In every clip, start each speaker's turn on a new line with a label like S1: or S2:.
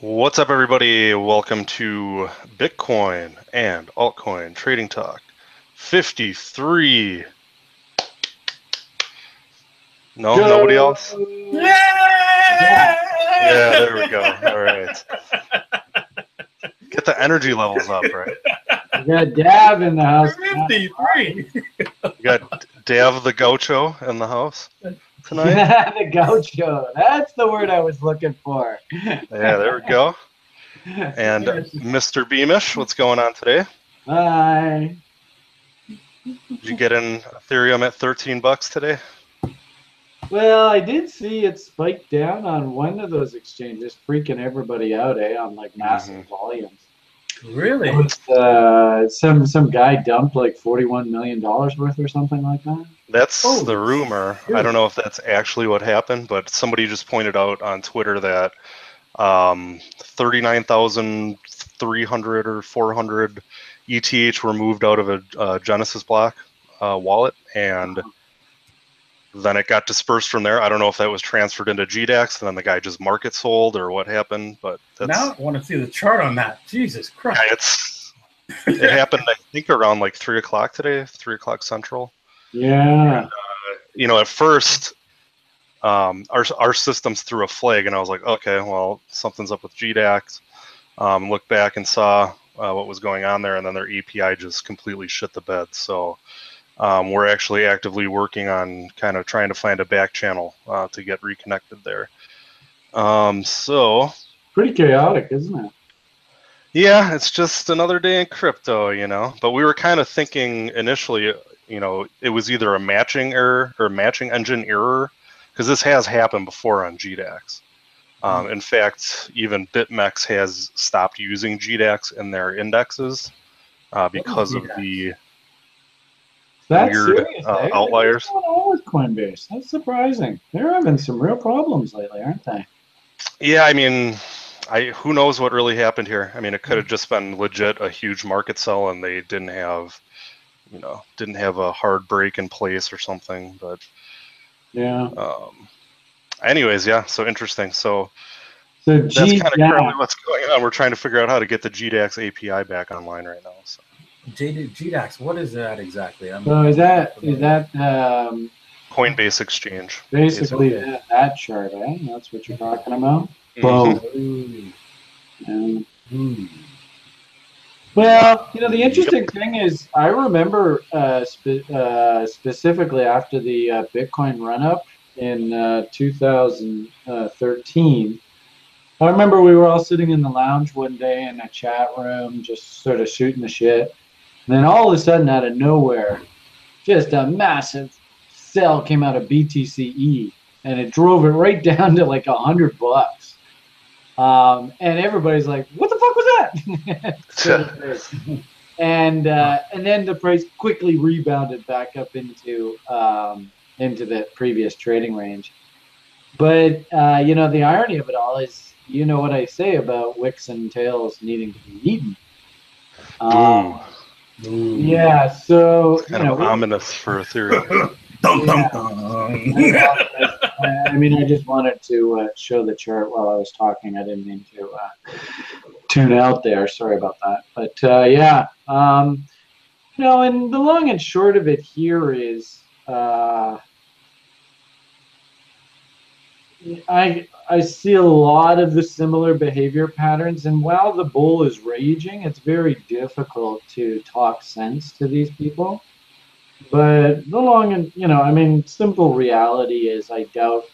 S1: What's up, everybody? Welcome to Bitcoin and Altcoin Trading Talk 53. No,
S2: Go.
S1: nobody else?
S2: Yeah!
S1: Yeah, there we go. All right. Get the energy levels up, right?
S3: We got Dab in the house.
S2: 53.
S1: You got Dav the Gaucho in the house tonight.
S3: the gaucho. That's the word I was looking for.
S1: Yeah, there we go. And Mr. Beamish, what's going on today?
S3: Bye.
S1: Did you get in Ethereum at 13 bucks today?
S3: Well, I did see it spike down on one of those exchanges, freaking everybody out, eh? On like massive volumes.
S2: Really?
S3: Uh, some some guy dumped like forty-one million dollars worth or something like that.
S1: That's
S2: Oh,
S1: the rumor. I don't know if that's actually what happened, but somebody just pointed out on Twitter that um, 39,300 or 400 ETH were moved out of a uh, Genesis block uh, wallet, and then it got dispersed from there. I don't know if that was transferred into GDAX, and then the guy just market sold or what happened, but that's
S2: Now I want to see the chart on that. Jesus Christ.
S1: yeah, it's it happened. I think around like three o'clock today, three o'clock central.
S3: Yeah.
S1: you know, at first, um, our our systems threw a flag, and I was like, okay, well, something's up with GDAX. Um, looked back and saw uh, what was going on there, and then their API just completely shit the bed. So um, we're actually actively working on kind of trying to find a back channel uh, to get reconnected there. Um, so
S3: Pretty chaotic, isn't it?
S1: yeah, it's just another day in crypto, you know. But we were kind of thinking initially, you know, it was either a matching error or matching engine error, because this has happened before on GDAX. Um, in fact, even BitMEX has stopped using GDAX in their indexes uh, because of the
S3: That's
S1: Weird,
S3: serious,
S1: uh, outliers.
S3: What's going on with Coinbase? That's surprising. They're having some real problems lately, aren't they?
S1: Yeah, I mean, I who knows what really happened here. I mean, it could have just been legit a huge market sell, and they didn't have, you know, didn't have a hard break in place or something. But
S3: Yeah.
S1: um, anyways, yeah. So interesting. So
S3: So
S1: that's kind of
S3: yeah.
S1: currently what's going on. We're trying to figure out how to get the GDAX API back online right now. So
S2: GDAX, what is that exactly? I'm,
S3: So is that is that um,
S1: Coinbase Exchange.
S3: basically
S2: Okay.
S3: that, that chart? Eh? That's what you're talking about.
S1: Mhm.
S3: Boom.
S2: Ooh.
S3: Um, Well, you know, the interesting thing is, I remember uh, spe- uh, specifically after the uh, Bitcoin run up in uh, 2013. I remember we were all sitting in the lounge one day in a chat room, just sort of shooting the shit. And then all of a sudden, out of nowhere, just a massive sell came out of BTC-e, and it drove it right down to like a hundred bucks. Um, and everybody's like, "What the fuck was that?" And uh, and then the price quickly rebounded back up into um, into the previous trading range. But uh, you know the irony of it all is, you know what I say about wicks and tails needing to be eaten. Um,
S2: Ooh.
S3: yeah, so you
S1: kind
S3: know,
S1: of ominous for Ethereum.
S2: Dum, dum,
S3: Yeah.
S2: dum.
S3: I mean, I just wanted to uh, show the chart while I was talking. I didn't mean to uh, tune out there. Sorry about that. But uh, yeah, um, you know, and the long and short of it here is, uh, I I see a lot of the similar behavior patterns, and while the bull is raging, it's very difficult to talk sense to these people. But the long and you know, I mean, simple reality is I doubt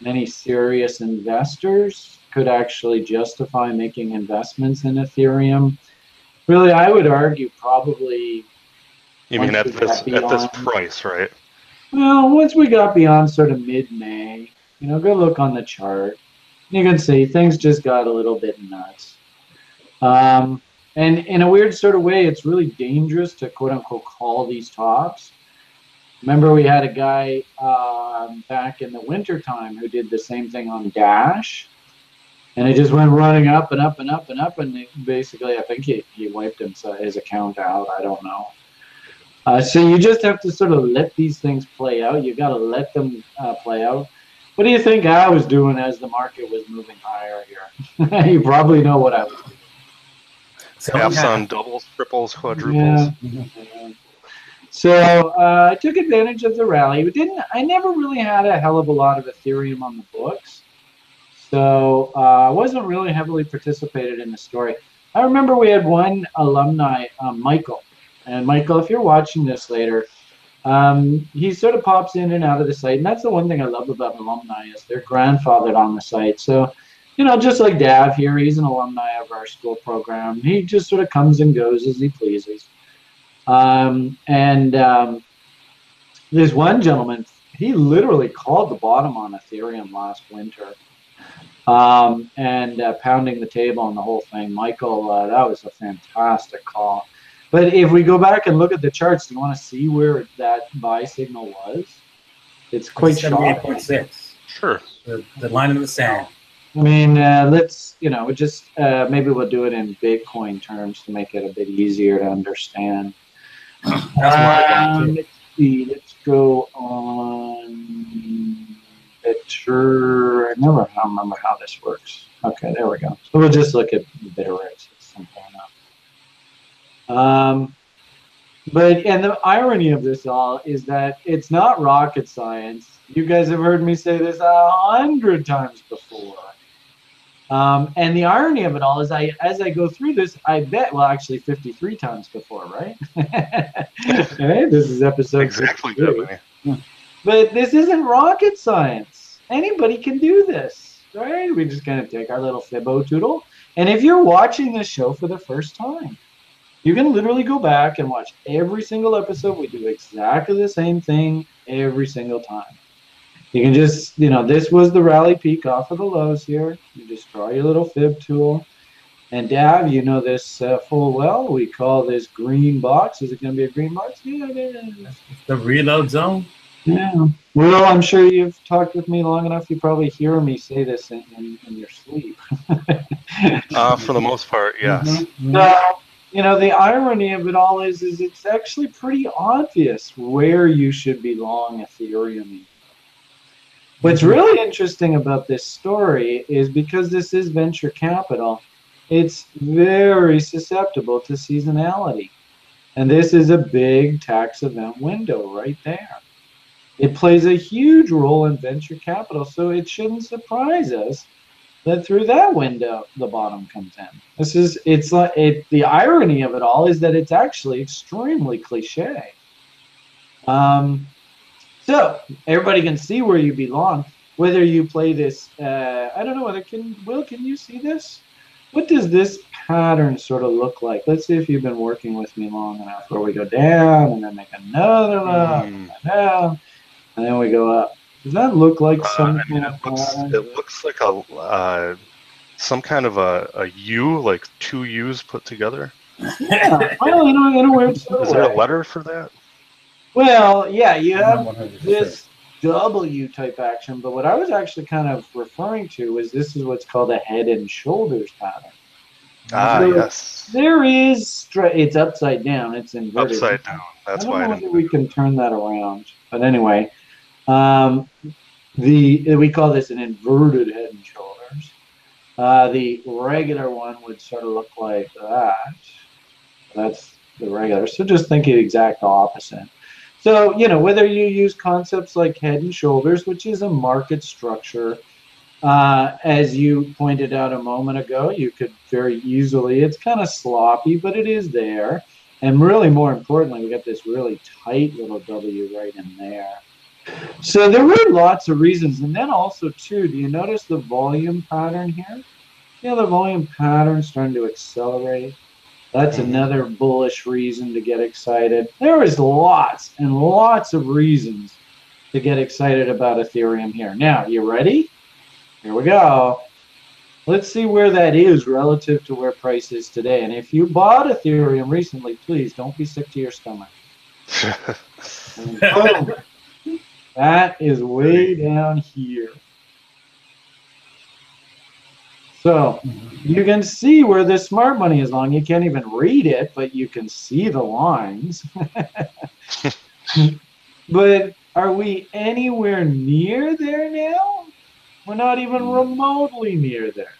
S3: many serious investors could actually justify making investments in Ethereum. Really, I would argue probably
S1: You mean at this
S3: got
S1: at this price, right?
S3: well, once we got beyond sort of mid-May, you know, go look on the chart. You can see things just got a little bit nuts. Um, and in a weird sort of way, it's really dangerous to quote unquote call these tops. Remember, we had a guy um, back in the wintertime who did the same thing on Dash. And it just went running up and up and up and up. And basically, I think he, he wiped himself, his account out. I don't know. Uh, so you just have to sort of let these things play out. You got to let them uh, play out. What do you think I was doing as the market was moving higher here? you probably know what I was doing.
S2: So
S1: Halves
S2: yeah.
S1: on doubles, triples, quadruples.
S3: Yeah. So uh, I took advantage of the rally. We didn't. I never really had a hell of a lot of Ethereum on the books, so uh, I wasn't really heavily participated in the story. I remember we had one alumni, um, Michael, and Michael, if you're watching this later, um, he sort of pops in and out of the site, and that's the one thing I love about alumni is they're grandfathered on the site. So, you know, just like Dav here, he's an alumni of our school program. He just sort of comes and goes as he pleases. Um, and um, there's one gentleman, he literally called the bottom on Ethereum last winter um, and uh, pounding the table on the whole thing. Michael, uh, that was a fantastic call. But if we go back and look at the charts, do you want to see where that buy signal was? It's quite
S2: Seventy-eight
S3: shocking.
S2: point six.
S1: Sure.
S2: The, the line in the sand.
S3: I mean, uh, let's, you know, just uh, maybe we'll do it in Bitcoin terms to make it a bit easier to understand.
S2: That's why I
S3: Um, let's see. Let's go on bitter. I never I don't remember how this works. Okay, there we go. So we'll just look at the bitter rates. It's simple enough. Um, but and the irony of this all is that it's not rocket science. You guys have heard me say this a hundred times before. Um, and the irony of it all is, I as I go through this, I bet well, actually, fifty-three times before, right? this is episode
S1: Exactly that.
S3: But this isn't rocket science. Anybody can do this, right? We just kind of take our little fibbo toodle. And if you're watching this show for the first time, you can literally go back and watch every single episode. We do exactly the same thing every single time. You can just, you know, this was the rally peak off of the lows here. You just draw your little fib tool. And Dav, you know this uh, full well. We call this green box. Is it going to be a green box? Yeah, it is.
S2: The reload zone.
S3: Yeah. Well, I'm sure you've talked with me long enough. You probably hear me say this in, in, in your sleep.
S1: Uh, for the most part, yes.
S2: Mhm.
S3: So, you know, the irony of it all is, is it's actually pretty obvious where you should be long Ethereum. What's mm-hmm. really interesting about this story is because this is venture capital, it's very susceptible to seasonality. And this is a big tax event window right there. It plays a huge role in venture capital, so it shouldn't surprise us that through that window the bottom comes in. This is it's like it the irony of it all is that it's actually extremely cliche. Um, so everybody can see where you belong. Whether you play this, uh, I don't know. Whether can Will, can you see this? What does this pattern sort of look like? Let's see if you've been working with me long enough. Where we go down and then make another look,
S1: Mm.
S3: down, and then we go up. Does that look like
S1: Uh,
S3: some
S1: I mean,
S3: kind
S1: it
S3: of
S1: looks,
S3: pattern?
S1: it looks like a uh, some kind of a, a U, like two U's put together.
S3: Yeah, well, you know, in a weird sort
S1: Is
S3: of
S1: there a letter for that?
S3: Well, yeah, you have
S2: 100%.
S3: this W type action, but what I was actually kind of referring to is this is what's called a head and shoulders pattern.
S1: Ah,
S3: So-
S1: yes.
S3: There is stra- it's upside down, it's inverted.
S1: Upside down. That's
S3: I don't
S1: why I
S3: know
S1: didn't.
S3: whether we can turn that around, but anyway, um, the we call this an inverted head and shoulders. Uh, the regular one would sort of look like that. That's the regular. So just think the exact opposite. So you know whether you use concepts like head and shoulders, which is a market structure. Uh, as you pointed out a moment ago, you could very easily, it's kind of sloppy, but it is there. And really, more importantly, we got this really tight little W right in there. So there were lots of reasons. And then also, too, do you notice the volume pattern here? Yeah, the volume pattern starting to accelerate. That's
S1: Mhm.
S3: another bullish reason to get excited. There is lots and lots of reasons to get excited about Ethereum here. Now, you ready? Here we go. Let's see where that is relative to where price is today. And if you bought Ethereum recently, please don't be sick to your stomach. That is way down here. So you can see where the smart money is long. You can't even read it, but you can see the lines. but are we anywhere near there now? We're not even hmm. remotely near there.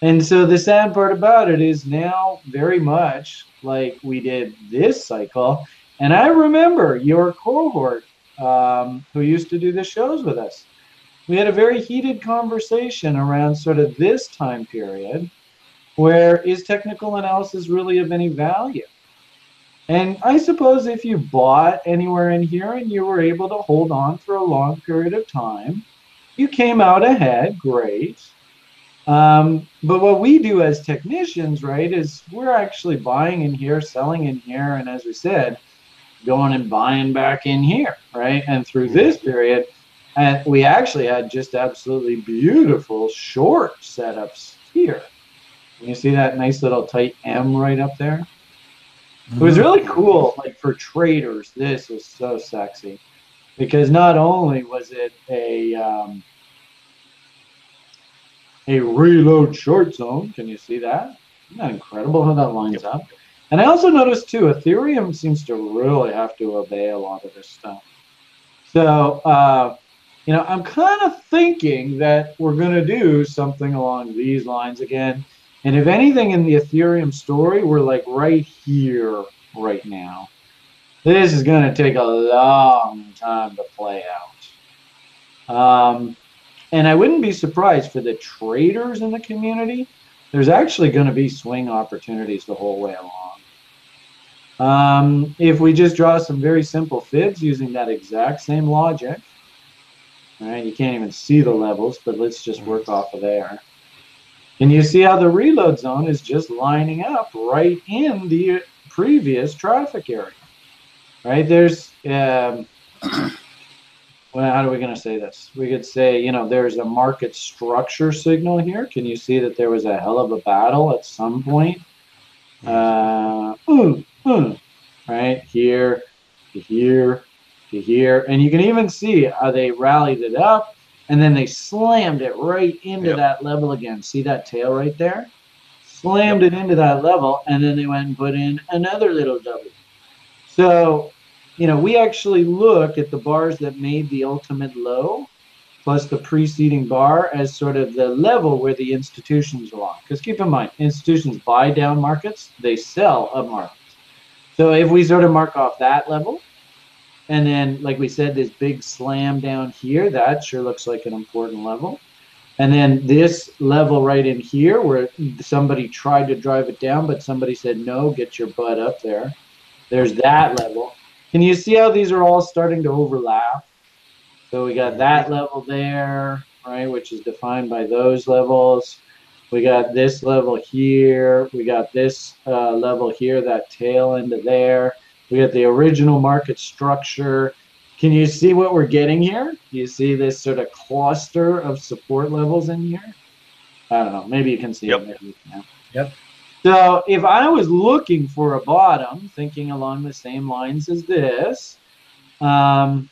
S3: And so the sad part about it is now very much like we did this cycle. And I remember your cohort um, who used to do the shows with us. We had a very heated conversation around sort of this time period where is technical analysis really of any value? And I suppose if you bought anywhere in here and you were able to hold on for a long period of time, you came out ahead, great. Um, but what we do as technicians, right, is we're actually buying in here, selling in here, and as we said, going and buying back in here, right? And through this period, and we actually had just absolutely beautiful short setups here. Can you see that nice little tight M right up there? It was really cool, like for traders. This was so sexy because not only was it a um, a reload short zone, can you see that? Isn't that incredible how that lines up? And I also noticed too, Ethereum seems to really have to obey a lot of this stuff. So, uh, you know, I'm kind of thinking that we're going to do something along these lines again. And if anything in the Ethereum story, we're like right here right now. This is going to take a long time to play out. Um, and I wouldn't be surprised for the traders in the community. There's actually going to be swing opportunities the whole way along. Um, if we just draw some very simple fibs using that exact same logic, all right, you can't even see the levels, but let's just work off of there. And you see how the reload zone is just lining up right in the previous traffic area, right? There's, um, well, how are we going to say this? We could say, you know, there's a market structure signal here. Can you see that there was a hell of a battle at some point? Uh, ooh, ooh, right here to here to here. And you can even see how they rallied it up and then they slammed it right into
S1: Yep.
S3: that level again. See that tail right there? Slammed it into that level, and then they went and put in another little W. So, you know, we actually look at the bars that made the ultimate low plus the preceding bar as sort of the level where the institutions belong. Because keep in mind, institutions buy down markets, they sell up markets. So if we sort of mark off that level, and then, like we said, this big slam down here, that sure looks like an important level. And then this level right in here where somebody tried to drive it down, but somebody said, no, get your butt up there. There's that level. Can you see how these are all starting to overlap? So we got that level there, right, which is defined by those levels. We got this level here. We got this uh, level here, that tail end of there. We got the original market structure. Can you see what we're getting here? Do you see this sort of cluster of support levels in here? I don't know. Maybe you can see
S1: Yep.
S3: it. Maybe you can't.
S2: Yep.
S3: So if I was looking for a bottom, thinking along the same lines as this, um,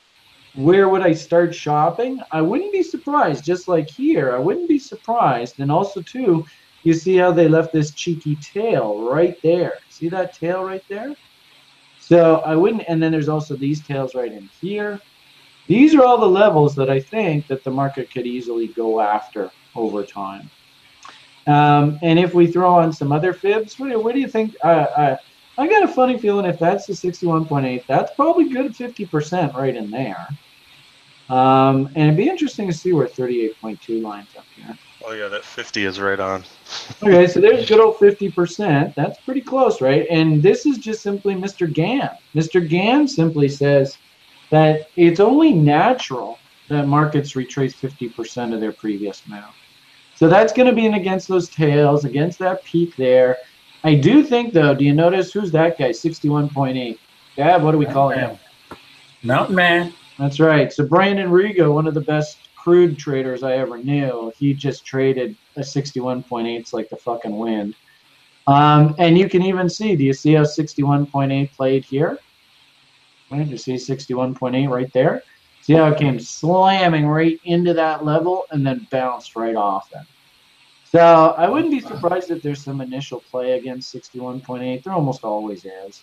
S3: where would I start shopping? I wouldn't be surprised, just like here, I wouldn't be surprised. And also, too, you see how they left this cheeky tail right there. See that tail right there? So I wouldn't, and then there's also these tails right in here. These are all the levels that I think that the market could easily go after over time. Um, and if we throw on some other fibs, what do, what do you think? Uh, uh, I got a funny feeling if that's the 61.8, that's probably good 50% right in there. Um, and it'd be interesting to see where 38.2 lines up here.
S1: Oh yeah, that 50 is right on.
S3: Okay, so there's good old 50%. That's pretty close, right? And this is just simply Mr. Gann. Mr. Gann simply says that it's only natural that markets retrace 50% of their previous move. So that's going to be in against those tails, against that peak there. I do think, though, do you notice who's that guy? 61.8. Gab, what do we call him?
S2: Mountain Man.
S3: That's right. So Brandon Rigo, one of the best crude traders I ever knew, he just traded a 61.8. It's like the fucking wind. Um, and you can even see, do you see how 61.8 played here? Right, you see 61.8 right there? See how it came slamming right into that level and then bounced right off it. So I wouldn't be surprised if there's some initial play against 61.8. There almost always is.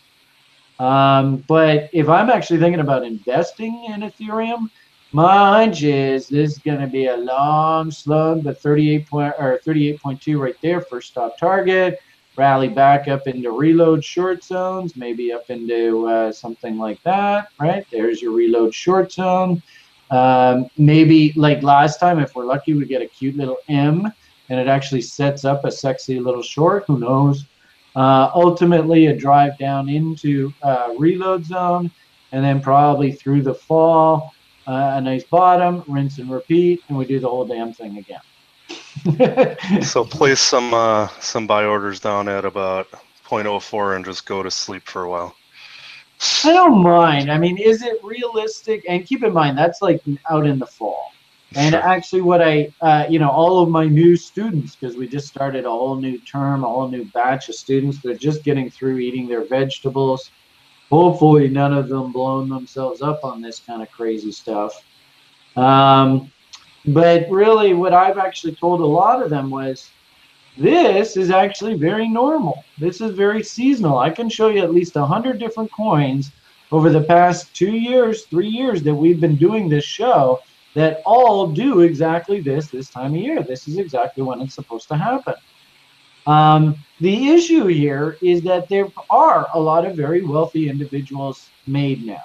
S3: Um, but if I'm actually thinking about investing in Ethereum, My hunch is this is going to be a long slug, but 38 point or 38.2 right there, first stop target. Rally back up into reload short zones, maybe up into uh, something like that, right? There's your reload short zone. Um, maybe like last time, if we're lucky, we get a cute little M and it actually sets up a sexy little short. Who knows? Uh, ultimately, a drive down into uh, reload zone and then probably through the fall, uh, a nice bottom, rinse and repeat, and we do the whole damn thing again.
S1: So place some uh, some buy orders down at about 0.04 and just go to sleep for a while.
S3: I don't mind. I mean, is it realistic? And keep in mind, that's like out in the fall. And
S1: Sure.
S3: actually, what I, uh, you know, all of my new students, because we just started a whole new term, a whole new batch of students, they're just getting through eating their vegetables. Hopefully, none of them blowing themselves up on this kind of crazy stuff. Um, but really, what I've actually told a lot of them was this is actually very normal. This is very seasonal. I can show you at least a hundred different coins over the past two years, three years that we've been doing this show that all do exactly this this time of year. This is exactly when it's supposed to happen. Um, the issue here is that there are a lot of very wealthy individuals made now.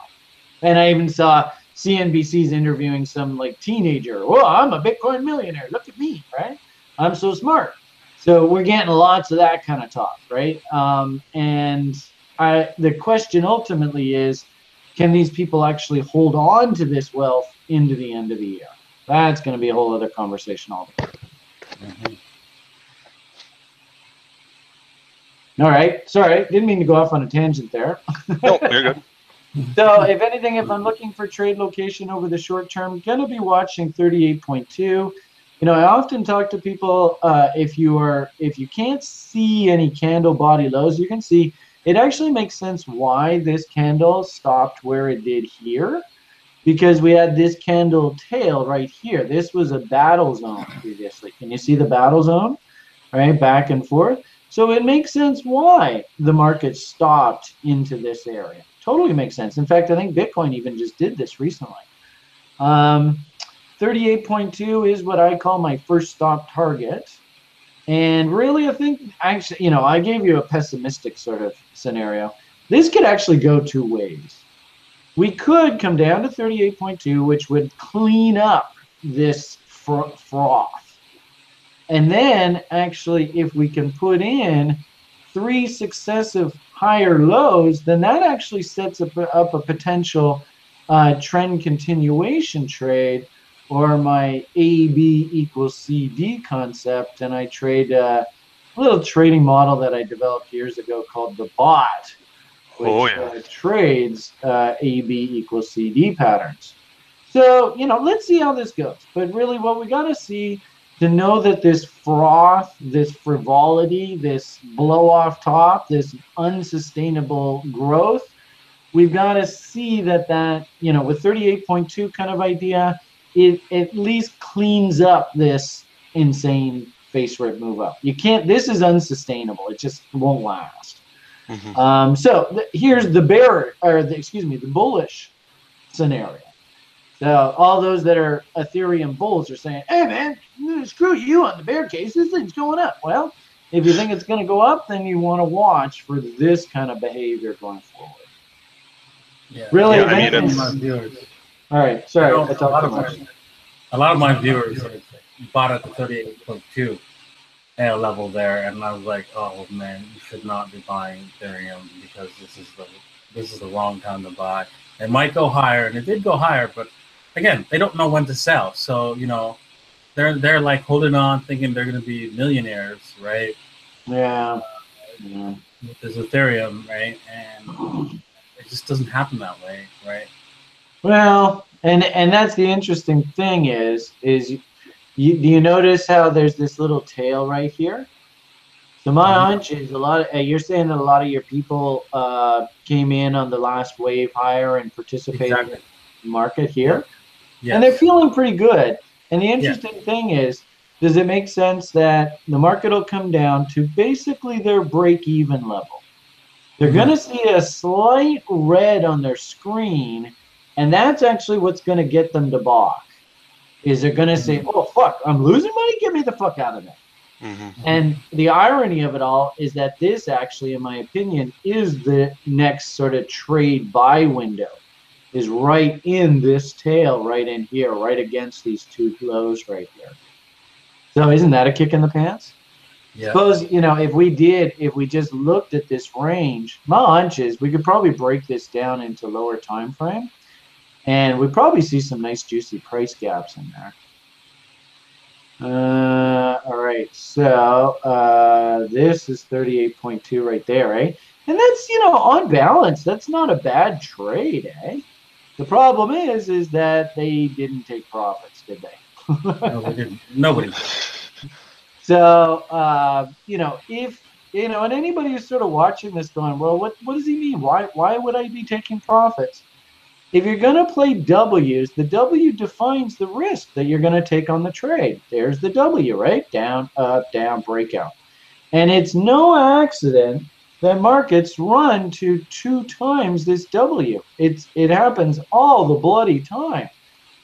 S3: And I even saw CNBC's interviewing some like teenager. Well, I'm a Bitcoin millionaire. Look at me, right? I'm so smart. So we're getting lots of that kind of talk, right? Um, and I, the question ultimately is, can these people actually hold on to this wealth into the end of the year? That's going to be a whole other conversation altogether. All right. Sorry, didn't mean to go off on a tangent there.
S1: No, you're good.
S3: So, if anything, if I'm looking for trade location over the short term, gonna be watching 38.2. You know, I often talk to people uh, if you are if you can't see any candle body lows, you can see it actually makes sense why this candle stopped where it did here, because we had this candle tail right here. This was a battle zone previously. Can you see the battle zone? Right, back and forth. So it makes sense why the market stopped into this area. Totally makes sense. In fact, I think Bitcoin even just did this recently. Um, 38.2 is what I call my first stop target. And really, I think, actually, you know, I gave you a pessimistic sort of scenario. This could actually go two ways. We could come down to 38.2, which would clean up this fro- froth. And then, actually, if we can put in three successive higher lows, then that actually sets up, up a potential uh, trend continuation trade or my AB equals CD concept. And I trade a little trading model that I developed years ago called the bot, which
S1: Oh, yeah.
S3: uh, trades uh, AB equals CD patterns. So, you know, let's see how this goes. But really, what we got to see to know that this froth, this frivolity, this blow off top, this unsustainable growth, we've got to see that that, you know, with 38.2 kind of idea, it at least cleans up this insane face rip move up. You can't, this is unsustainable. It just won't last.
S1: Mhm.
S3: Um, so th- here's the bear, or the, excuse me, the bullish scenario. So all those that are Ethereum bulls are saying, "Hey man, screw you on the bear case. This thing's going up." Well, if you think it's going to go up, then you want to watch for this kind of behavior going forward.
S2: Yeah.
S3: Really,
S1: Yeah, I mean,
S3: anything-
S1: it's-
S2: my viewers.
S3: all right. Sorry,
S2: I know
S3: I
S2: a lot of my, a lot of my viewers bought at the 38.2 uh, level there, and I was like, "Oh man, you should not be buying Ethereum because this is the this is the wrong time to buy. It might go higher, and it did go higher, but again, they don't know when to sell. So you know, they're they're like holding on, thinking they're going to be millionaires, right?
S3: Yeah. yeah.
S2: With this Ethereum, right? And it just doesn't happen that way, right?
S3: Well, and and that's the interesting thing is is you, do you notice how there's this little tail right here? So my
S2: Mhm.
S3: hunch is a lot. Of, uh, you're saying that a lot of your people uh, came in on the last wave higher and participated
S2: Exactly.
S3: in the market here,
S2: Yes.
S3: and they're feeling pretty good. And the interesting thing is, does it make sense that the market will come down to basically their break-even level? They're
S2: Mhm.
S3: going to see a slight red on their screen And that's actually what's going to get them to balk. Is they're going to say,
S2: Mhm.
S3: "Oh fuck, I'm losing money. Get me the fuck out of there."
S1: hmm
S3: And the irony of it all is that this actually, in my opinion, is the next sort of trade buy window. Is right in this tail, right in here, right against these two lows right here. So isn't that a kick in the pants?
S2: Yeah.
S3: Suppose you know if we did, if we just looked at this range, my hunch is we could probably break this down into lower time frame, and we probably see some nice juicy price gaps in there. Uh, all right, so uh, this is 38.2 right there, right? And that's you know on balance, that's not a bad trade, eh? The problem is, is that they didn't take profits, did they?
S2: No, we didn't. Nobody. did.
S3: So, uh, you know, if you know, and anybody who's sort of watching this going, well, what what does he mean? Why why would I be taking profits? If you're going to play W's, the W defines the risk that you're going to take on the trade. There's the W, right? Down, up, down, breakout. And it's no accident that markets run to two times this W. It's it happens all the bloody time.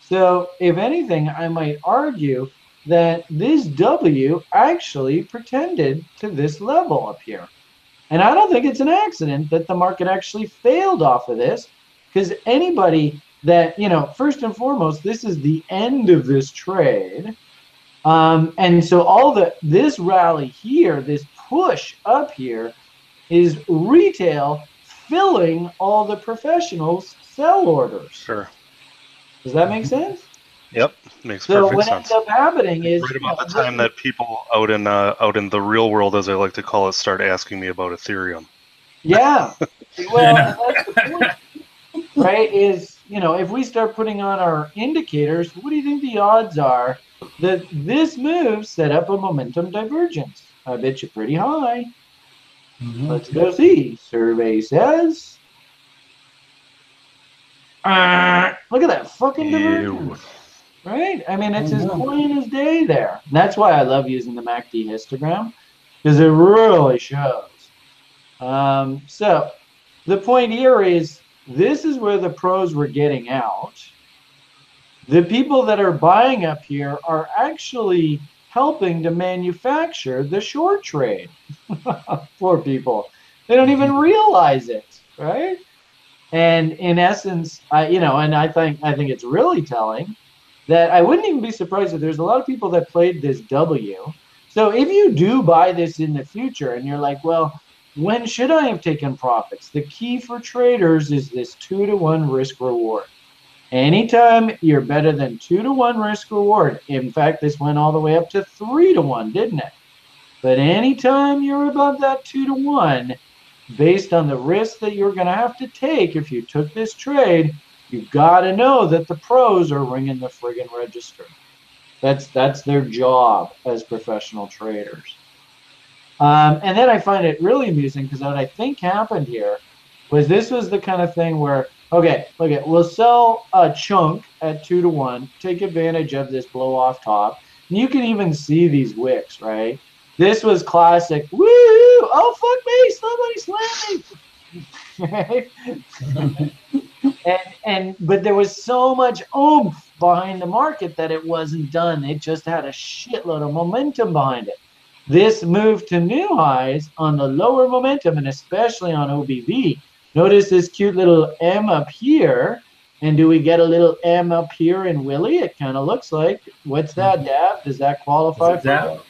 S3: So, if anything, I might argue that this W actually pretended to this level up here. And I don't think it's an accident that the market actually failed off of this because anybody that, you know, first and foremost, this is the end of this trade. Um, and so all the this rally here, this push up here is retail filling all the professionals sell orders.
S1: Sure.
S3: Does that make sense?
S1: Yep. Makes
S3: So
S1: perfect
S3: what
S1: sense.
S3: ends up happening is
S1: right about the time that people out in uh, out in the real world, as I like to call it, start asking me about Ethereum.
S3: Yeah. Well, that's the point, right? Is you know, if we start putting on our indicators, what do you think the odds are that this move set up a momentum divergence? I bet you pretty high.
S2: Mhm.
S3: Let's go see. Survey says. Uh, look at that fucking divergence. Right? I mean, it's as
S2: Mhm.
S3: plain as day there. And that's why I love using the MACD histogram because it really shows. Um, so the point here is this is where the pros were getting out. The people that are buying up here are actually helping to manufacture the short trade. Poor people. They don't even realize it, right? And in essence, I, you know, and I think I think it's really telling that I wouldn't even be surprised if there's a lot of people that played this W. So if you do buy this in the future and you're like, well, when should I have taken profits? The key for traders is this two to one risk reward. Anytime you're better than two to one risk reward, in fact, this went all the way up to three to one, didn't it? But anytime you're above that two to one, based on the risk that you're going to have to take if you took this trade, you've got to know that the pros are ringing the friggin' register. That's that's their job as professional traders. Um, and then I find it really amusing because what I think happened here was this was the kind of thing where okay, look at we'll sell a chunk at two to one, take advantage of this blow off top. And you can even see these wicks, right? This was classic. Woo! Oh fuck me! Somebody slam me! and and but there was so much oomph behind the market that it wasn't done. It just had a shitload of momentum behind it. This move to new highs on the lower momentum and especially on OBV. Notice this cute little M up here. And do we get a little M up here in Willie? It kind of looks like. What's that, Dab? Does that qualify
S2: Is
S3: for
S2: Dab?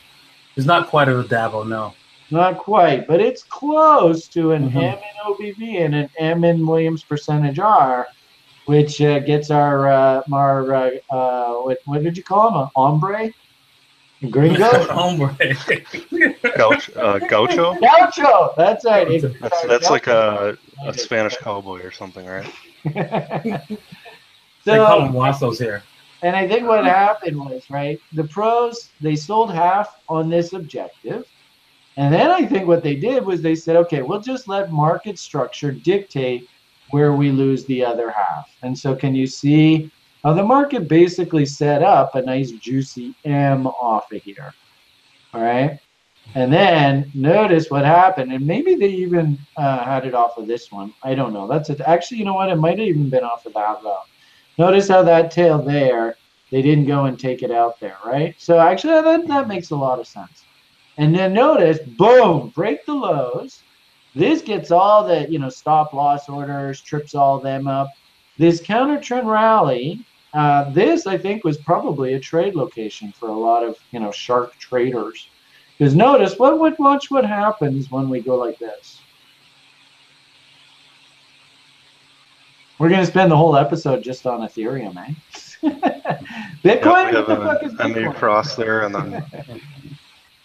S2: It's not quite a Dabo, no.
S3: Not quite, but it's close to an
S2: Mhm.
S3: M in OBV and an M in Williams percentage R, which uh, gets our uh, our uh, uh, what, what did you call him? A hombre, gringo,
S2: Hombre.
S1: Gaucho, uh, gaucho?
S3: gaucho. That's right. If-
S1: That's, that's like a, a Spanish cowboy or something, right?
S2: they call
S3: so,
S2: them wassos here.
S3: and I think what happened was right. The pros they sold half on this objective. And then I think what they did was they said, okay, we'll just let market structure dictate where we lose the other half. And so, can you see how the market basically set up a nice juicy M off of here? All right. And then notice what happened, and maybe they even uh, had it off of this one. I don't know. That's it. Actually, you know what? It might have even been off of that low. Notice how that tail there, they didn't go and take it out there, right? So actually, that, that makes a lot of sense. And then notice, boom, break the lows. This gets all the you know stop loss orders, trips all them up. This counter trend rally uh, this, I think, was probably a trade location for a lot of you know shark traders. Because notice what would watch what happens when we go like this. We're going to spend the whole episode just on Ethereum, eh? Bitcoin.
S1: Yep,
S3: what the fuck is
S1: a, a new
S3: Bitcoin?
S1: cross there, and then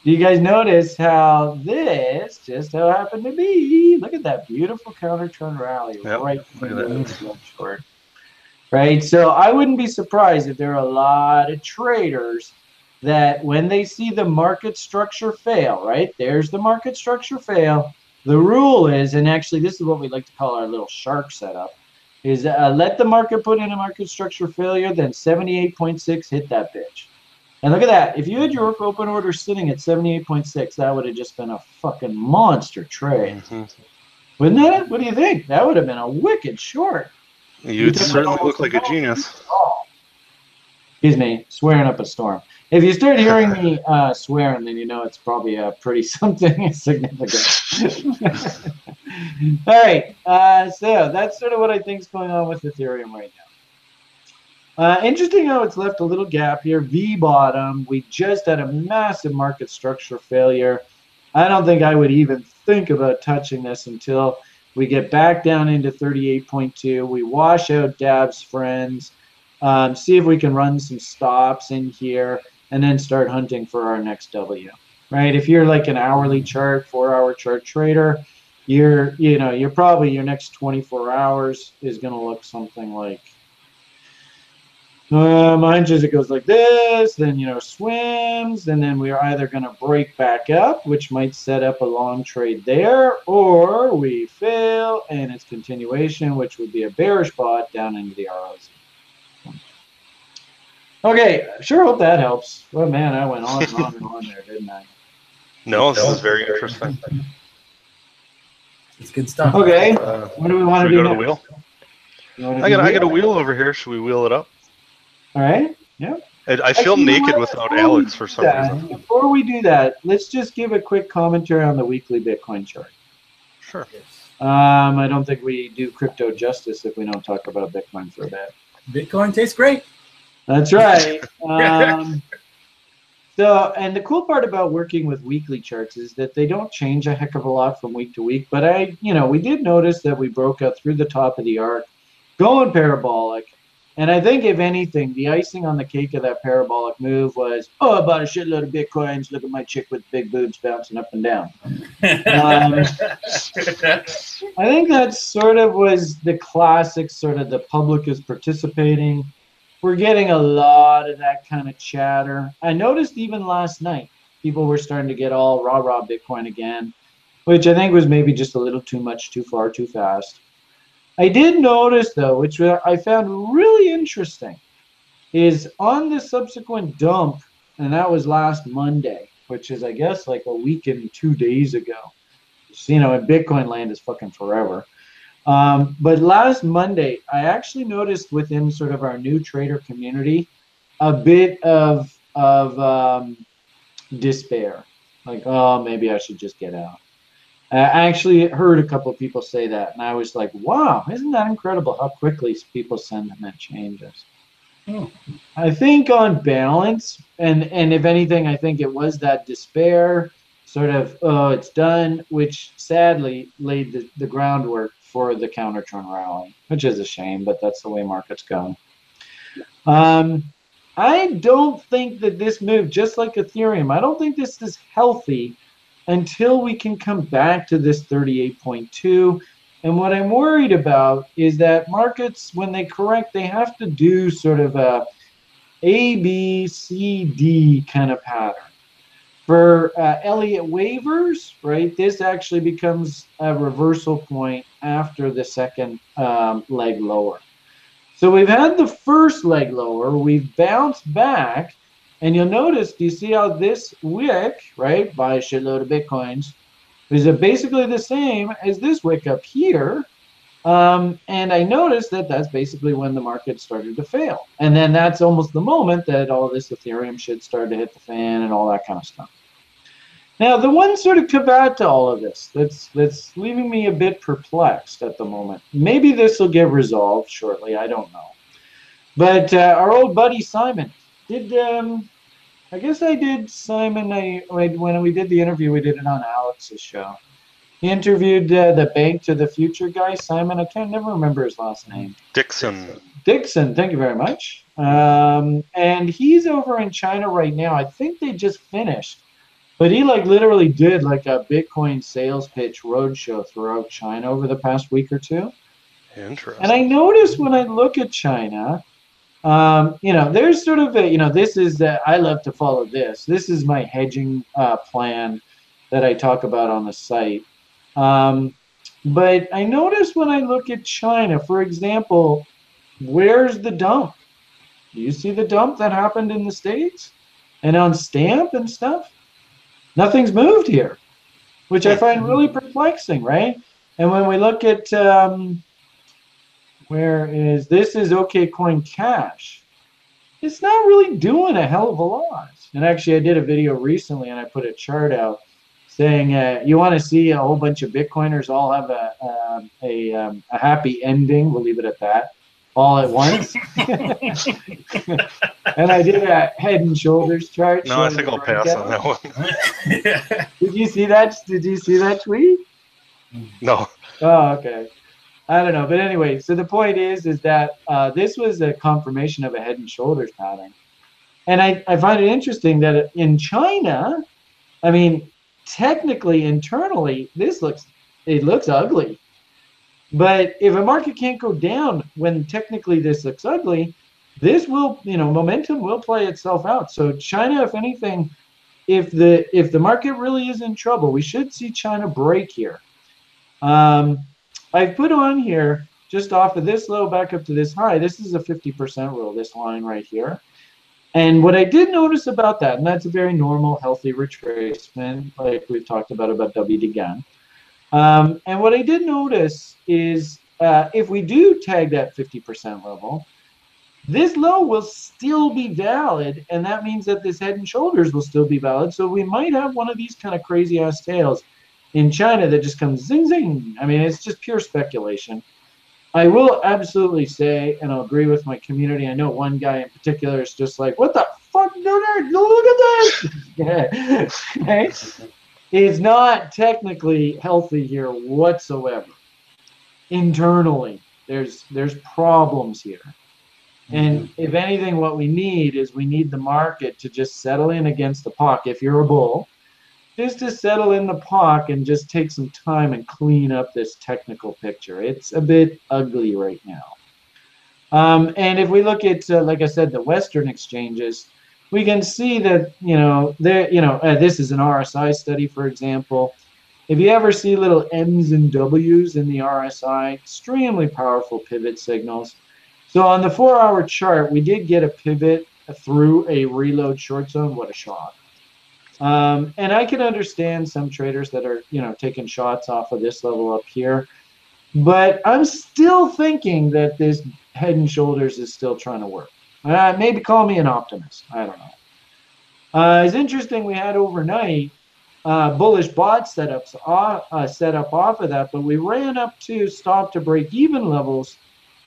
S3: Do you guys notice how this just so happened to be? Look at that beautiful counter trend rally
S1: Yep,
S3: right through the short. Right, so I wouldn't be surprised if there are a lot of traders that when they see the market structure fail, right? There's the market structure fail. The rule is, and actually this is what we like to call our little shark setup, is uh, let the market put in a market structure failure, then 78.6 hit that bitch. And look at that. If you had your open order sitting at 78.6, that would have just been a fucking monster trade.
S1: mhm.
S3: Wouldn't it? What do you think? That would have been a wicked short.
S1: You'd certainly look like a genius.
S3: Excuse me, swearing up a storm. If you start hearing me uh, swearing, then you know it's probably a pretty something significant. All right, uh, so that's sort of what I think is going on with Ethereum right now. Uh, interesting how it's left a little gap here. V bottom. We just had a massive market structure failure. I don't think I would even think about touching this until we get back down into 38.2. We wash out Dab's friends, um, see if we can run some stops in here, and then start hunting for our next W. Right? If you're like an hourly chart, four-hour chart trader, you're you know you're probably your next 24 hours is going to look something like uh, mine just it goes like this, then you know swims, and then we are either going to break back up, which might set up a long trade there, or we fail and it's continuation, which would be a bearish bot down into the ROZ. Okay, sure hope that helps. Well, man, I went on and on and on there, didn't I?
S1: No, this is very interesting.
S2: It's good stuff.
S3: Okay,
S1: Uh,
S3: what do we want
S1: should
S3: to
S1: we
S3: do
S1: go to the wheel? I
S3: do
S1: got I got a
S3: wheel?
S1: wheel over here. Should we wheel it up?
S3: All right.
S1: I, I feel
S3: Actually, you know
S1: naked without
S3: Before
S1: Alex for some
S3: that,
S1: reason.
S3: Before we do that, let's just give a quick commentary on the weekly Bitcoin chart.
S1: Sure.
S2: Yes.
S3: Um, I don't think we do crypto justice if we don't talk about Bitcoin for a bit.
S2: Bitcoin tastes great.
S3: That's right. Um, so, and the cool part about working with weekly charts is that they don't change a heck of a lot from week to week. But I, you know, we did notice that we broke out through the top of the arc, going parabolic. And I think, if anything, the icing on the cake of that parabolic move was, oh, I bought a shitload of bitcoins. Look at my chick with big boobs bouncing up and down. Um, I think that sort of was the classic sort of the public is participating. We're getting a lot of that kind of chatter. I noticed even last night, people were starting to get all rah rah Bitcoin again, which I think was maybe just a little too much, too far, too fast. I did notice though, which I found really interesting, is on the subsequent dump, and that was last Monday, which is I guess like a week and two days ago you know, in Bitcoin land is fucking forever. Um, but last Monday, I actually noticed within sort of our new trader community a bit of of um, despair, like, oh, maybe I should just get out. I actually heard a couple of people say that, and I was like, wow, isn't that incredible how quickly people sentiment changes?
S2: Hmm.
S3: I think on balance, and and if anything, I think it was that despair sort of oh it's done which sadly laid the, the groundwork for the countertrend rally which is a shame but that's the way markets go um, i don't think that this move just like ethereum i don't think this is healthy until we can come back to this 38.2 and what i'm worried about is that markets when they correct they have to do sort of a a b c d kind of pattern for uh, Elliott wavers, right, this actually becomes a reversal point after the second um, leg lower. So we've had the first leg lower, we've bounced back, And you'll notice, do you see how this wick, right, buy a shitload of Bitcoins, is basically the same as this wick up here. Um, and I noticed that that's basically when the market started to fail. And then that's almost the moment that all this Ethereum shit started to hit the fan and all that kind of stuff. Now, the one sort of caveat to all of this that's that's leaving me a bit perplexed at the moment. Maybe this will get resolved shortly. I don't know. But uh, our old buddy Simon did. Um, I guess I did Simon. I when we did the interview, we did it on Alex's show. He interviewed uh, the Bank to the Future guy, Simon. I can't never remember his last name.
S1: Dixon.
S3: Dixon, thank you very much. Um, and he's over in China right now. I think they just finished but he like literally did like a Bitcoin sales pitch roadshow throughout China over the past week or two.
S1: Interesting.
S3: And I noticed when I look at China, um, you know, there's sort of a, you know, this is that I love to follow this. This is my hedging uh, plan that I talk about on the site. Um, but I notice when I look at China, for example, where's the dump? Do you see the dump that happened in the States and on stamp and stuff? nothing's moved here, which I find really perplexing, right? And when we look at um, where is this is OKCoin Cash, it's not really doing a hell of a lot. And actually, I did a video recently and I put a chart out saying uh, you want to see a whole bunch of Bitcoiners all have a um, a, um, a happy ending. We'll leave it at that all at once. and I did a head and shoulders chart.
S1: No, I think I'll pass on that one.
S3: did you see that? Did you see that tweet?
S1: No.
S3: Oh, okay. I don't know, but anyway. So the point is, is that uh, this was a confirmation of a head and shoulders pattern, and I, I find it interesting that in China, I mean, technically internally, this looks it looks ugly. But if a market can't go down when technically this looks ugly, this will, you know, momentum will play itself out. So China, if anything, if the if the market really is in trouble, we should see China break here. Um, I've put on here just off of this low back up to this high. This is a 50% rule, this line right here. And what I did notice about that, and that's a very normal, healthy retracement, like we've talked about about WD again. Um, and what I did notice is uh, if we do tag that 50% level, this low will still be valid, and that means that this head and shoulders will still be valid. So we might have one of these kind of crazy ass tails in China that just comes zing zing. I mean, it's just pure speculation. I will absolutely say, and I'll agree with my community. I know one guy in particular is just like, "What the fuck, dude? Look at this!" okay? is not technically healthy here whatsoever. Internally, there's there's problems here. And mm-hmm. if anything, what we need is we need the market to just settle in against the puck. If you're a bull, just to settle in the park and just take some time and clean up this technical picture. It's a bit ugly right now. Um, and if we look at, uh, like I said, the Western exchanges, we can see that you know there you know uh, this is an RSI study for example if you ever see little M's and W's in the RSI extremely powerful pivot signals so on the four hour chart we did get a pivot through a reload short zone what a shock um, and I can understand some traders that are you know taking shots off of this level up here but I'm still thinking that this head and shoulders is still trying to work uh, maybe call me an optimist. I don't know. Uh, it's interesting we had overnight uh, bullish bot setups uh, set up off of that, but we ran up to stop to break even levels.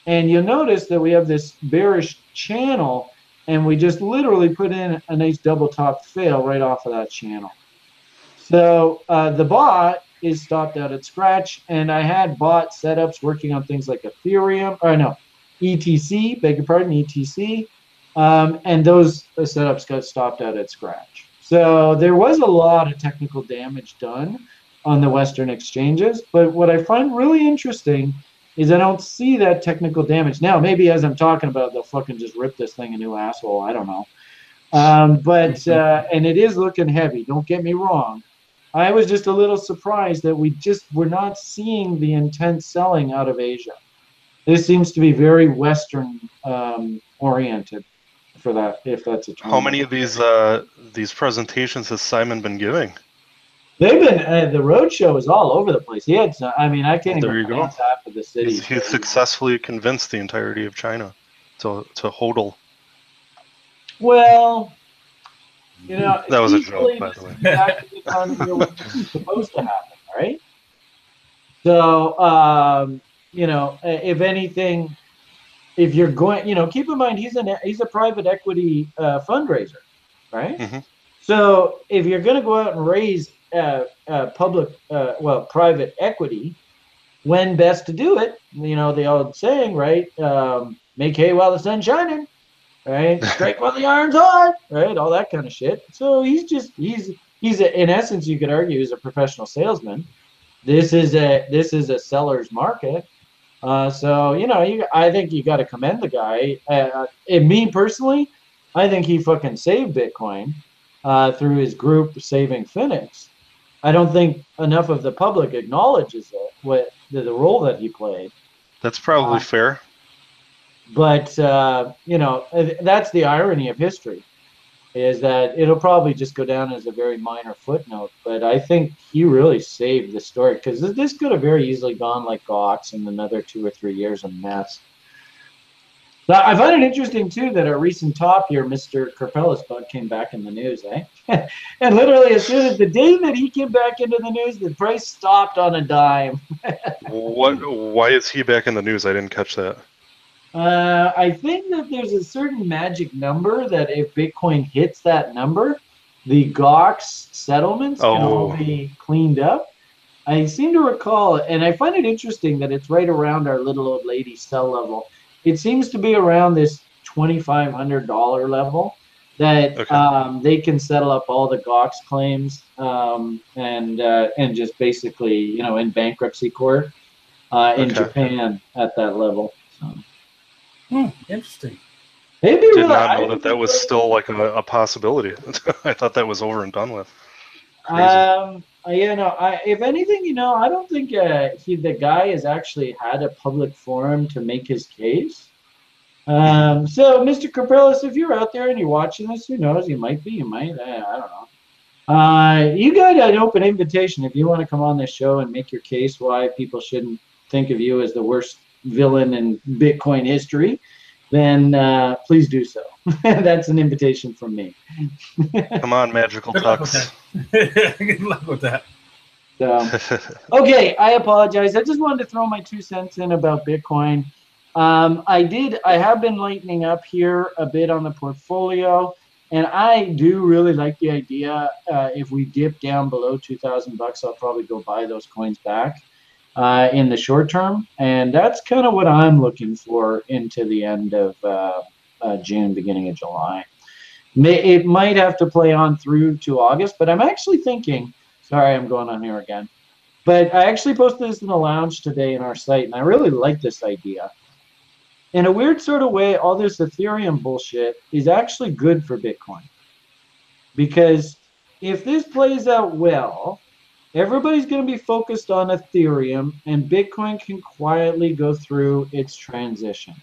S3: And you'll notice that we have this bearish channel and we just literally put in a nice double top fail right off of that channel. So uh, the bot is stopped out at scratch and I had bot setups working on things like Ethereum, or no, ETC, beg your pardon, ETC, um, and those setups got stopped out at scratch. So there was a lot of technical damage done on the Western exchanges, but what I find really interesting is I don't see that technical damage. Now, maybe as I'm talking about, they'll fucking just rip this thing a new asshole. I don't know. Um, but, uh, and it is looking heavy, don't get me wrong. I was just a little surprised that we just were not seeing the intense selling out of Asia. This seems to be very Western um, oriented. for that if that's a term.
S1: How many of these uh, these presentations has Simon been giving?
S3: They've been uh, the road show is all over the place. He had, some- I mean, I can't
S1: There
S3: even pronounce half of the city.
S1: He's, he's successfully convinced the entirety of China to to hodl.
S3: Well, you know,
S1: That was a joke, by the way.
S3: exactly the time of year when this is supposed to happen, right? So, um, you know, if anything, if you're going, you know, keep in mind he's an he's a private equity uh, fundraiser, right?
S1: Mhm.
S3: So, if you're going to go out and raise uh, uh, public, uh, well, private equity, when best to do it? You know, the old saying, right? Um, make hay while the sun's shining right? Strike while the iron's hot, right? All that kind of shit. So he's just he's he's a, in essence you could argue he's a professional salesman. This is a this is a seller's market. Uh, so you know, you, I think you got to commend the guy. Uh, and me personally, I think he fucking saved Bitcoin uh, through his group saving Bitfinex. I don't think enough of the public acknowledges it, what the, the role that he played.
S1: That's probably
S3: Uh,
S1: fair.
S3: but uh, you know uh, that's the irony of history is that it'll probably just go down as a very minor footnote but i think he really saved the story because this could have very easily gone like gox in another two or three years of mess now, I find it interesting too that our recent top here, Mr. Karpelès bug, came back in the news, eh? and literally, as soon as the day that he came back into the news, the price stopped on a dime.
S1: What? Why is he back in the news? I didn't catch that.
S3: Uh, I think that there's a certain magic number that if Bitcoin hits that number, the GOX settlements can all
S1: Oh.
S3: be cleaned up. I seem to recall, and I find it interesting that it's right around our little old lady sell level. It seems to be around this $2,500 level that
S1: Okay.
S3: um, they can settle up all the GOX claims um, and uh, and just basically, you know, in bankruptcy court uh, in
S1: Okay.
S3: Japan at that level. So.
S2: Hmm, interesting.
S3: Maybe
S1: Did
S3: really-
S1: not
S3: I
S1: know that that was still like a, a possibility. I thought that was over and done with. Crazy.
S3: Um, uh, yeah, no. I, if anything, you know, I don't think uh, he, the guy, has actually had a public forum to make his case. Um, so, Mr. Karpelès, if you're out there and you're watching this, who knows? You might be. You might. Uh, I don't know. Uh, you got an open invitation if you want to come on this show and make your case why people shouldn't think of you as the worst villain in Bitcoin history. Then uh, please do so. That's an invitation from me.
S1: Come on, magical
S2: Good luck with
S1: tux.
S2: Good luck with that.
S3: So. Okay, I apologize. I just wanted to throw my two cents in about Bitcoin. Um, I did. I have been lightening up here a bit on the portfolio, and I do really like the idea. Uh, if we dip down below two thousand bucks, I'll probably go buy those coins back uh, in the short term, and that's kind of what I'm looking for into the end of uh, uh, June, beginning of July. May, it might have to play on through to August, but I'm actually thinking. Sorry, I'm going on here again. But I actually posted this in the lounge today in our site, and I really like this idea. In a weird sort of way, all this Ethereum bullshit is actually good for Bitcoin. Because if this plays out well, everybody's going to be focused on Ethereum, and Bitcoin can quietly go through its transition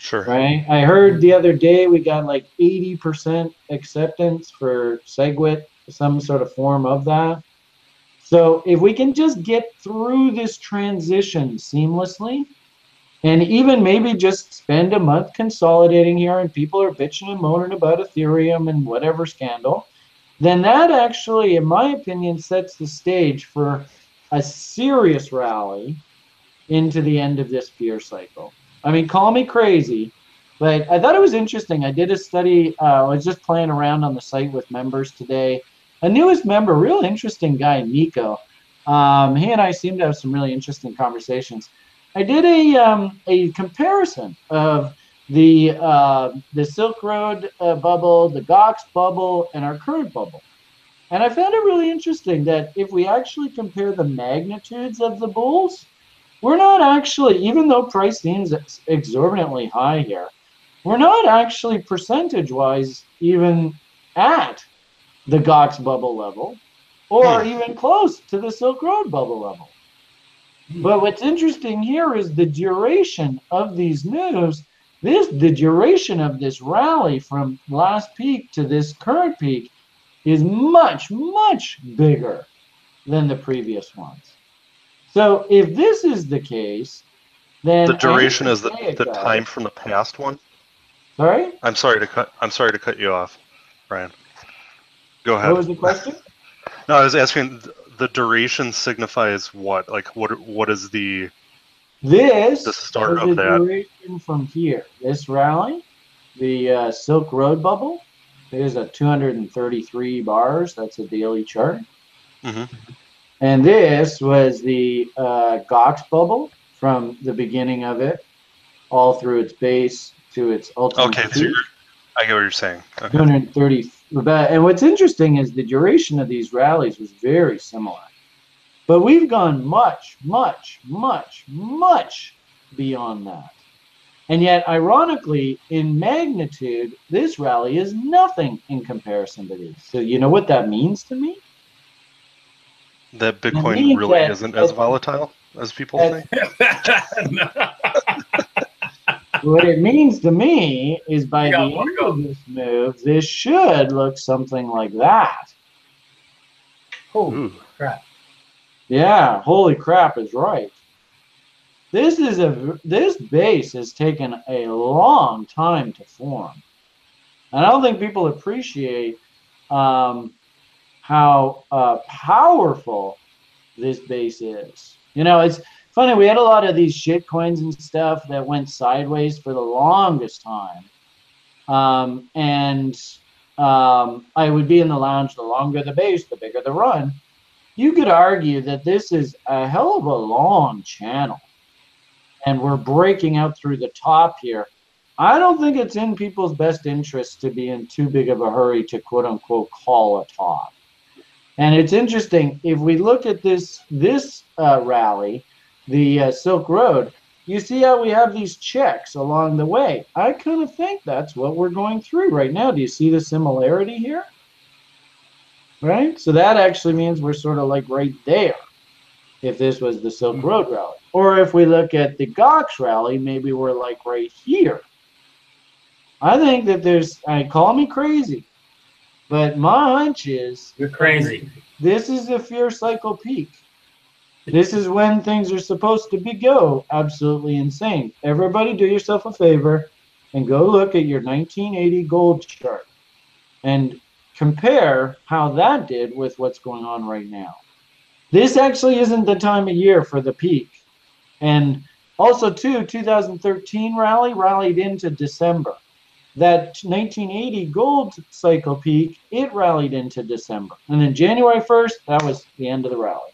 S1: sure.
S3: right? I heard the other day we got like 80% acceptance for SegWit, some sort of form of that. So if we can just get through this transition seamlessly, and even maybe just spend a month consolidating here, and people are bitching and moaning about Ethereum and whatever scandal, then that actually, in my opinion, sets the stage for a serious rally into the end of this fear cycle. I mean, call me crazy, but I thought it was interesting. I did a study. Uh, I was just playing around on the site with members today. A newest member, real interesting guy, Nico. Um, he and I seem to have some really interesting conversations. I did a um, a comparison of the uh, the Silk Road uh, bubble, the Gox bubble, and our current bubble. And I found it really interesting that if we actually compare the magnitudes of the bulls, we're not actually, even though price seems ex- exorbitantly high here, we're not actually percentage wise even at the Gox bubble level or
S1: Hmm.
S3: even close to the Silk Road bubble level. But what's interesting here is the duration of these moves this the duration of this rally from last peak to this current peak is much much bigger than the previous ones. So if this is the case, then
S1: The duration is the, the
S3: guys.
S1: time from the past one.
S3: Sorry,
S1: I'm sorry to cut. I'm sorry to cut you off, Brian. Go ahead.
S3: what was the question?
S1: No, I was asking. The duration signifies what? Like, what? What is the?
S3: This
S1: The start
S3: is
S1: of
S3: the
S1: that.
S3: from here. This rally, the uh, Silk Road bubble, is a 233 bars. That's a daily chart.
S1: Mhm.
S3: And this was the uh, Gox bubble from the beginning of it, all through its base to its ultimate
S1: Okay, so I get what you're saying. Okay.
S3: 230. But, and what's interesting is the duration of these rallies was very similar. But we've gone much, much, much, much beyond that. And yet, ironically, in magnitude, this rally is nothing in comparison to these. So, you know what that means to me?
S1: That Bitcoin really
S3: that-
S1: isn't as volatile as people
S3: that-
S1: think.
S3: what it means to me is by
S2: Yeah,
S3: the end of this move, this should look something like that.
S2: oh,
S1: Ooh.
S2: crap.
S3: Yeah, holy crap is right. This is a this base has taken a long time to form. And I don't think people appreciate um, how uh, powerful this base is. You know, it's funny. We had a lot of these shit coins and stuff that went sideways for the longest time, um, and um, I would be in the lounge. The longer the base, the bigger the run you could argue that this is a hell of a long channel and we're breaking out through the top here. I don't think it's in people's best interest to be in too big of a hurry to quote unquote call a top. And it's interesting if we look at this this uh, rally, the uh, Silk Road, you see how we have these checks along the way. I kind of think that's what we're going through right now. Do you see the similarity here? Right? So that actually means we're sort of like right there if this was the Silk mm-hmm. Road rally. Or if we look at the Gox rally, maybe we're like right here. I think that there's, I call me crazy, but my hunch is
S2: You're crazy.
S3: this is the fear cycle peak. This is when things are supposed to be go absolutely insane. Everybody do yourself a favor and go look at your 1980 gold chart and compare how that did with what's going on right now. This actually isn't the time of year for the peak. And also too, 2013 rally rallied into December. That 1980 gold cycle peak, it rallied into December. And then January 1st, that was the end of the rally.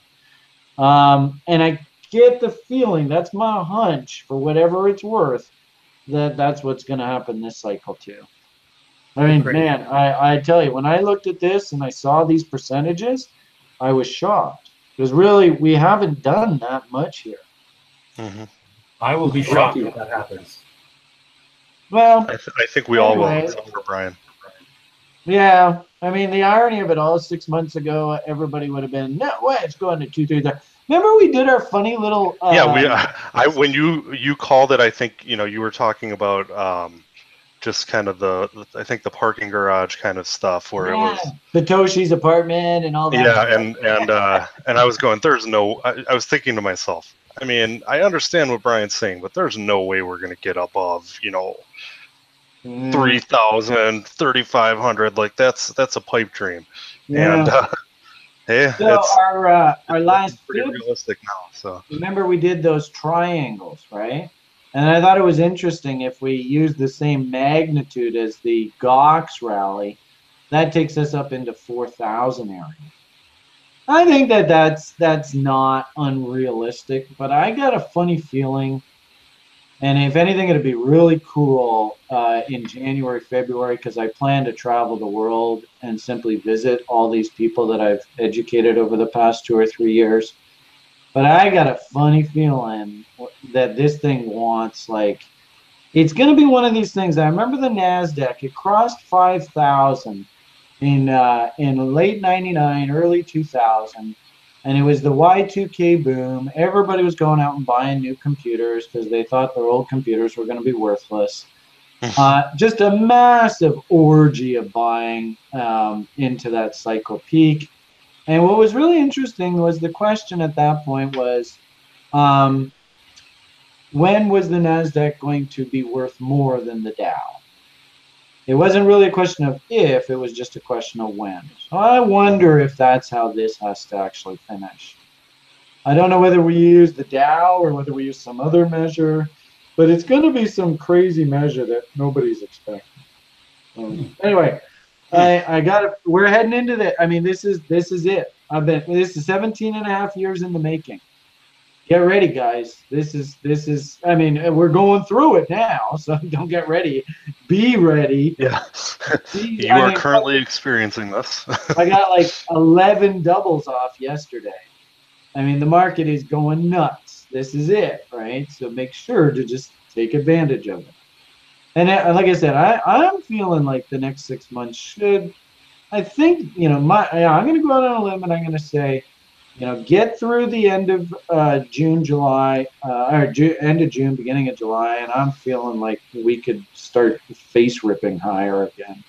S3: Um, and I get the feeling, that's my hunch for whatever it's worth, that that's what's going to happen this cycle too. I mean,
S2: Great.
S3: man, I, I tell you, when I looked at this and I saw these percentages, I was shocked. Because really, we haven't done that much here.
S1: hmm
S2: I will be shocked if that happens.
S3: Well,
S1: I, th- I think we all will, except for Brian.
S3: Yeah, I mean the irony of it all. Six months ago, everybody would have been no way. It's going to two, three, three. Remember we did our funny little. Uh,
S1: yeah, we. I when you you called it, I think you know you were talking about um, just kind of the I think the parking garage kind of stuff where it was.
S3: yeah, Satoshi's apartment and all that.
S1: Yeah, and and uh, and I was going. There's no. I, I was thinking to myself. I mean, I understand what Brian's saying, but there's no way we're going to get above you know
S3: Mm,
S1: 3,000, 3,500. Like that's that's a pipe dream.
S3: yeah.
S1: And uh, hey,
S3: so
S1: it's
S3: our uh, our last
S1: pretty realistic now. So
S3: remember we did those triangles, right? And I thought it was interesting if we use the same magnitude as the Gox rally, that takes us up into 4,000 area. I think that that's that's not unrealistic, but I got a funny feeling, and if anything, it'd be really cool uh, in January, February, because I plan to travel the world and simply visit all these people that I've educated over the past two or three years. But I got a funny feeling that this thing wants like it's going to be one of these things. I remember the Nasdaq; it crossed five thousand in uh, in late '99, early 2000, and it was the Y2K boom. Everybody was going out and buying new computers because they thought their old computers were going to be worthless. uh, just a massive orgy of buying um, into that cycle peak. And what was really interesting was the question at that point was, um, when was the Nasdaq going to be worth more than the Dow? It wasn't really a question of if; it was just a question of when. So I wonder if that's how this has to actually finish. I don't know whether we use the Dow or whether we use some other measure, but it's going to be some crazy measure that nobody's expecting. Um, anyway, I, I got it. We're heading into that. I mean, this is this is it. I've been this is 17 and a half years in the making. Get ready, guys. This is this is. I mean, we're going through it now, so don't get ready. Be ready.
S1: Yeah.
S3: Be-
S1: you
S3: I
S1: are
S3: mean,
S1: currently experiencing this.
S3: I got like 11 doubles off yesterday. I mean, the market is going nuts. This is it, right? So make sure to just take advantage of it. And uh, like I said, I, I'm feeling like the next six months should, I think, you know, my I'm going to go out on a limb and I'm going to say, you know, get through the end of uh, June, July, uh, or Ju- end of June, beginning of July, and I'm feeling like we could start face ripping higher again.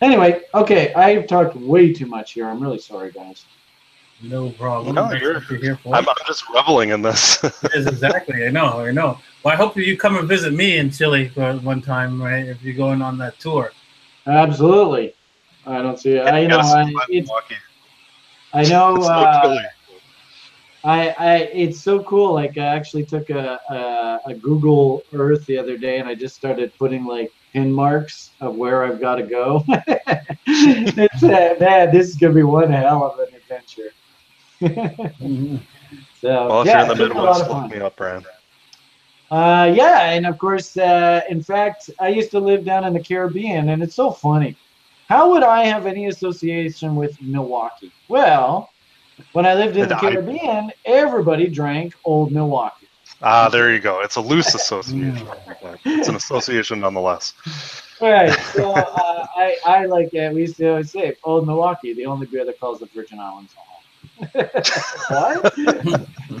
S3: Anyway, okay, I've talked way too much here. I'm really sorry, guys.
S2: No problem.
S1: No,
S2: That's
S1: you're-
S2: what you're here for.
S1: I'm, I'm just reveling in this.
S2: Yes, exactly. I know. I know. Well, I hope you come and visit me in Chile for one time, right? If you're going on that tour.
S3: Absolutely. I don't see it. I, you know, I, it's, I know.
S1: It's so
S3: Uh. I, I, it's so cool. Like I actually took a, a, a Google Earth the other day, and I just started putting like pin marks of where I've got to go. it's, uh, man, this is gonna be one hell of an adventure. so
S1: Well, if
S3: yeah,
S1: you're in the Midwest, look me up, Brian.
S3: Uh, yeah, and of course, uh, in fact, I used to live down in the Caribbean, and it's so funny. How would I have any association with Milwaukee? Well, when I lived in the Caribbean, everybody drank Old Milwaukee.
S1: Ah, there you go. It's a loose association. It's an association nonetheless.
S3: Right. So uh, I, I like uh, we used to always say Old Milwaukee, the only beer that calls the Virgin Islands home. What?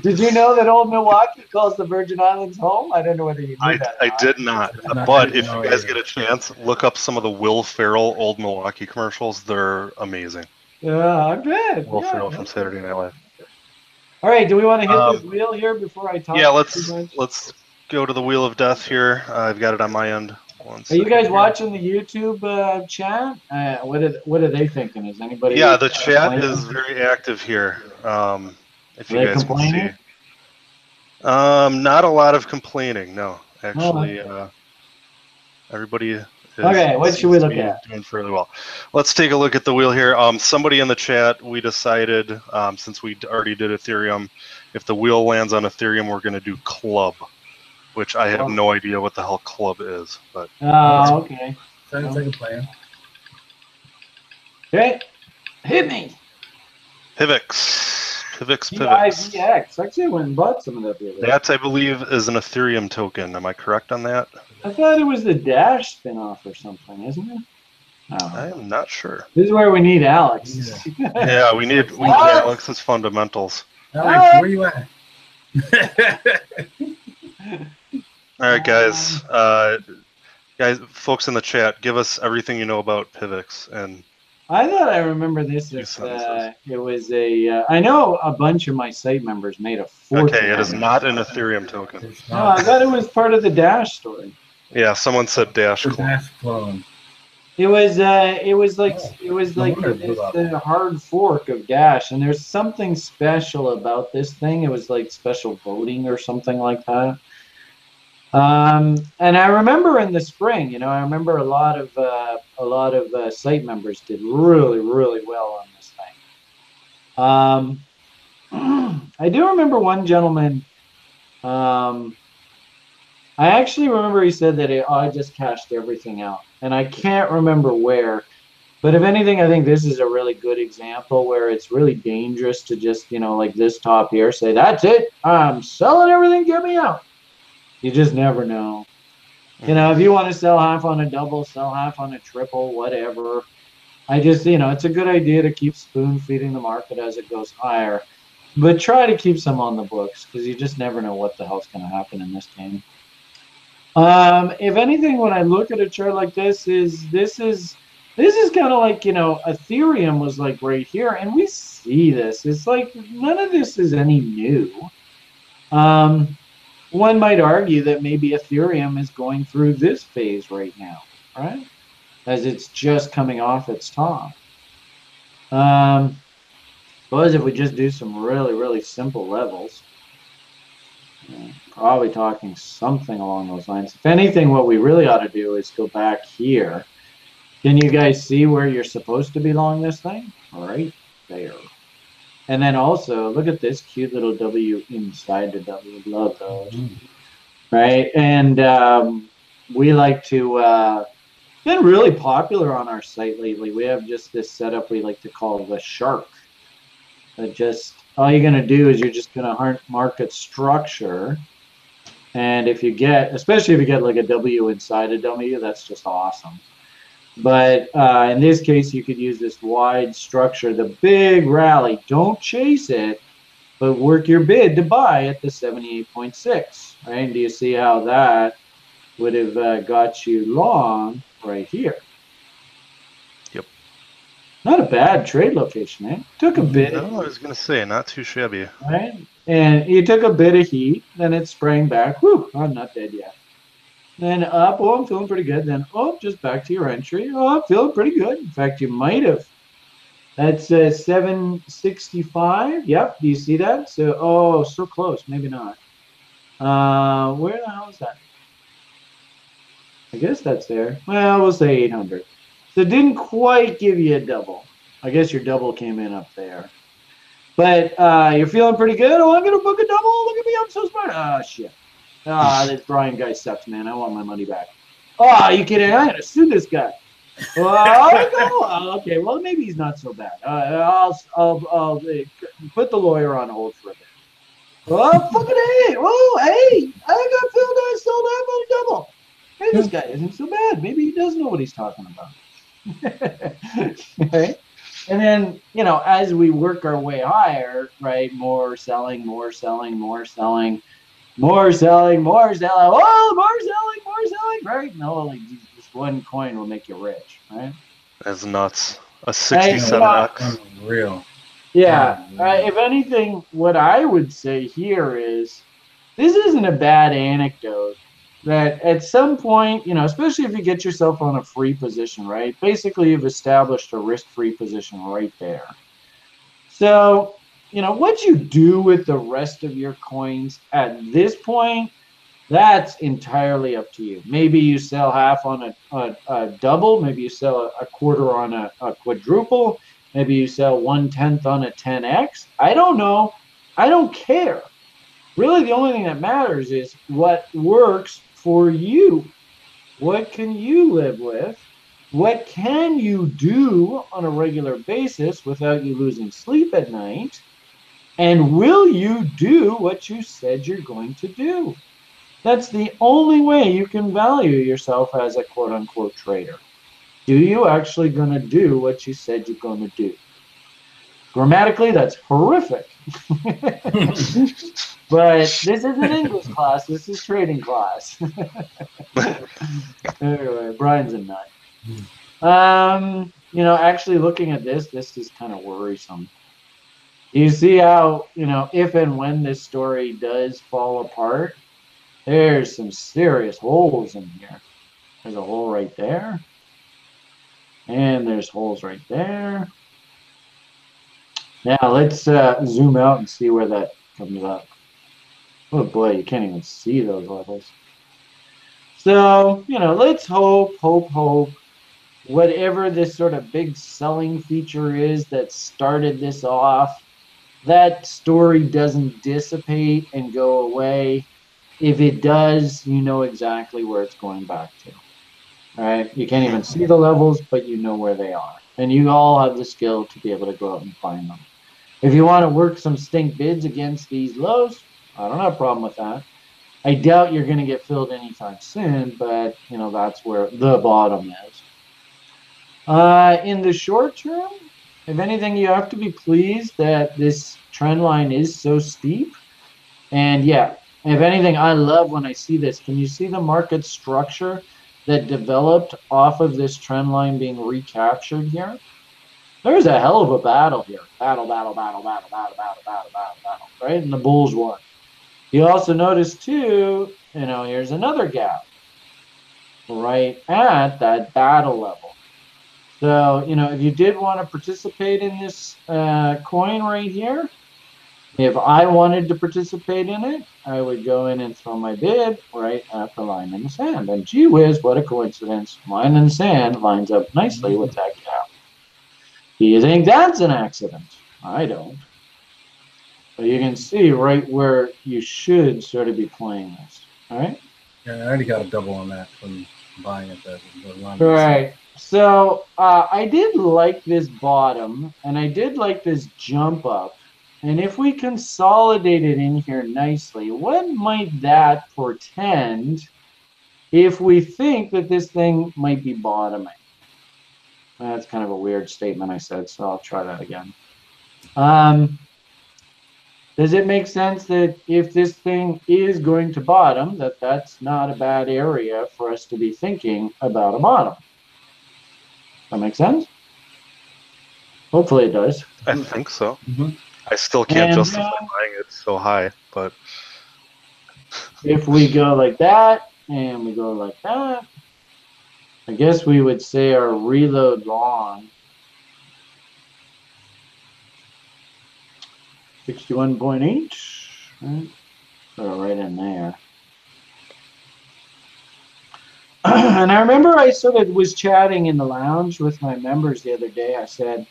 S3: Did you know that Old Milwaukee calls the Virgin Islands home? I don't know whether you knew
S1: I,
S3: that.
S1: I
S3: not.
S1: did not.
S2: Not
S1: But if you guys
S2: yeah.
S1: get a chance, look up some of the Will Ferrell old Milwaukee commercials. They're amazing.
S3: Yeah, I bet.
S1: Will
S3: Yeah.
S1: Ferrell from Saturday Night Live.
S3: All right, do we want to hit
S1: Um,
S3: this wheel here before I talk?
S1: Yeah, let's let's go to the Wheel of Death here. Uh, I've got it on my end. One
S3: Are you guys
S1: here.
S3: watching the YouTube uh, chat? Uh, what are what are they thinking? Is anybody?
S1: Yeah, the chat
S3: complaining?
S1: is very active here. Um, if you
S3: Are they
S1: guys can see. Um, not a lot of complaining. No,
S3: Oh,
S1: actually, uh, everybody. Is,
S3: Okay, what should we look at?
S1: Doing fairly well. Let's take a look at the wheel here. Um, somebody in the chat, we decided um, since we already did Ethereum, if the wheel lands on Ethereum, we're going to do club, which I have
S3: Oh.
S1: no idea what the hell club is, but
S3: Oh, okay.
S2: Sounds like a plan.
S3: Okay, hit me.
S1: Pivx, Pivx, Pivx.
S3: PIVX. Actually, I went and bought some of that the other.
S1: That I believe is an Ethereum token. Am I correct on that?
S3: I thought it was the Dash spinoff or something, isn't it?
S1: I am not sure.
S3: This is where we need Alex.
S1: Yeah, we need we need
S3: Alex!
S1: Alex's fundamentals.
S2: Alex, where you at?
S1: All right, guys. Uh, guys, folks in the chat, give us everything you know about Pivx and
S3: I thought I remember this
S1: Two
S3: as
S1: sentences.
S3: uh, it was a. Uh, I know a bunch of my site members made a fortune.
S1: okay, it is not an Ethereum token.
S3: No, I thought it was part of the Dash story.
S1: Yeah, someone said Dash. Clone.
S2: Dash clone.
S3: It was. Uh, it was like.
S2: Oh,
S3: It was
S2: no
S3: like
S2: wonder it blew
S3: this,
S2: up.
S3: the hard fork of Dash, and there's something special about this thing. It was like special voting or something like that. Um, and I remember in the spring, you know, I remember a lot of uh, a lot of uh, site members did really, really well on this thing. Um, I do remember one gentleman. Um, I actually remember he said that it, oh, I just cashed everything out, and I can't remember where. But if anything, I think this is a really good example where it's really dangerous to just, you know, like this top here, say, "That's it, I'm selling everything, get me out." You just never know. You know, if you want to sell half on a double, sell half on a triple, whatever. I just, you know, it's a good idea to keep spoon feeding the market as it goes higher, but try to keep some on the books because you just never know what the hell's going to happen in this game. Um, if anything, when I look at a chart like this, is this is this is kind of like you know Ethereum was like right here, and we see this. It's like none of this is any new. Um, one might argue that maybe Ethereum is going through this phase right now, right? As it's just coming off its top. Um, suppose if we just do some really, really simple levels, probably talking something along those lines. If anything, what we really ought to do is go back here. Can you guys see where you're supposed to be along this thing? Right there. And then also, look at this cute little W inside the W. Love those. Right? And um, we like to, uh, been really popular on our site lately. We have just this setup we like to call the shark. That just, all you're going to do is you're just going to mark its structure. And if you get, especially if you get like a W inside a W, that's just awesome. But uh, in this case, you could use this wide structure, the big rally. Don't chase it, but work your bid to buy at the 78.6. Right? Do you see how that would have uh, got you long right here?
S1: Yep.
S3: Not a bad trade location, eh? Took a bit.
S1: No, I was gonna say not too shabby.
S3: Right? And you took a bit of heat, then it sprang back. Whew, I'm not dead yet. Then up, oh, I'm feeling pretty good. Then, oh, just back to your entry. Oh, I'm feeling pretty good. In fact, you might have. That's uh, 765. Yep, do you see that? So, oh, so close. Maybe not. Uh, where the hell is that? I guess that's there. Well, we'll say 800. So didn't quite give you a double. I guess your double came in up there. But uh, you're feeling pretty good. Oh, I'm going to book a double. Look at me. I'm so smart. Ah, oh, shit. Ah, this Brian guy sucks, man. I want my money back. Oh, are you kidding? I'm gonna sue this guy. well, oh, okay. Well, maybe he's not so bad. Uh, I'll, I'll, I'll uh, put the lawyer on hold for a bit. Oh, fucking hey! Oh, hey! I got filled. I sold out my double. Hey, this guy isn't so bad. Maybe he does know what he's talking about. right? And then, you know, as we work our way higher, right? More selling, more selling, more selling more selling, more selling, oh, more selling, more selling, right? No, like just one coin will make you rich, right?
S1: That's nuts. A 67x.
S2: Real.
S3: Yeah. Uh, if anything, what I would say here is this isn't a bad anecdote. That at some point, you know, especially if you get yourself on a free position, right? Basically, you've established a risk free position right there. So you know what you do with the rest of your coins at this point? That's entirely up to you. Maybe you sell half on a, a, a double maybe you sell a, a quarter on a, a, quadruple maybe you sell one tenth on a 10x i don't know. I don't care. Really the only thing that matters is what works for you. What can you live with? What can you do on a regular basis without you losing sleep at night and will you do what you said you're going to do? That's the only way you can value yourself as a quote unquote trader. Do you actually going to do what you said you're going to do? Grammatically, that's horrific. but this isn't English class, this is trading class. anyway, Brian's a nut. Um, you know, actually looking at this, this is kind of worrisome you see how you know if and when this story does fall apart there's some serious holes in here. There's a hole right there. And there's holes right there. Now let's uh, zoom out and see where that comes up. Oh boy you can't even see those levels. So you know let's hope hope hope whatever this sort of big selling feature is that started this off that story doesn't dissipate and go away. If it does, you know exactly where it's going back to. Right, you can't even see the levels, but you know where they are, and you all have the skill to be able to go out and find them. If you want to work some stink bids against these lows, I don't have a problem with that. I doubt you're going to get filled anytime soon, but you know that's where the bottom is. Uh, in the short term, if anything, you have to be pleased that this trend line is so steep. And yeah, If anything, I love when I see this. Can you see the market structure that developed off of this trend line being recaptured here? There's a hell of a battle here. Battle, battle, battle, battle, battle, battle, battle, battle, battle, right? And the Bulls won. You also notice too, you know, here's another gap right at that battle level. So, you know, if you did want to participate in this uh, coin right here, if I wanted to participate in it, I would go in and throw my bid right at the line in the sand. And gee whiz, what a coincidence. Line in the sand lines up nicely with that gap. Do you think that's an accident? I don't. But you can see right where you should sort of be playing this. All right?
S2: Yeah, I already got a double on that from buying at the, the line.
S3: Right. So uh, I did like this bottom, and I did like this jump up. And if we consolidate it in here nicely, what might that portend if we think that this thing might be bottoming? That's kind of a weird statement I said, so I'll try that again. Um, does it make sense that if this thing is going to bottom, that that's not a bad area for us to be thinking about a bottom? That make sense? Hopefully it does.
S1: I think so.
S2: Mhm.
S1: I still can't
S3: And,
S1: justify
S3: uh,
S1: buying it so high, but
S3: If we go like that and we go like that, I guess we would say our reload long. 61.8, right? So right in there. and I remember I sort of was chatting in the lounge with my members the other day. I said,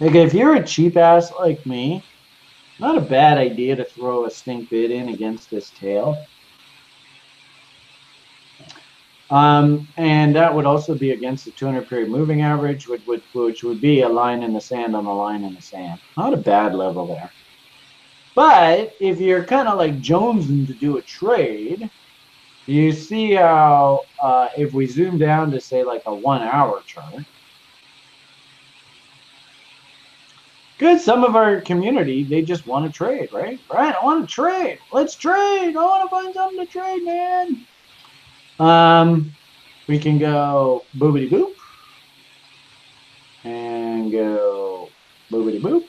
S3: like, if you're a cheap ass like me, not a bad idea to throw a stink bid in against this tail. Um, and that would also be against the 200 period moving average, which would, which would be a line in the sand on the line in the sand. Not a bad level there. But if you're kind of like jonesing to do a trade, you see how uh, if we zoom down to say like a one hour chart, good. Some of our community they just want to trade, right? Right? I want to trade. Let's trade. I want to find something to trade, man. Um, we can go boobity boop and go boobity boop.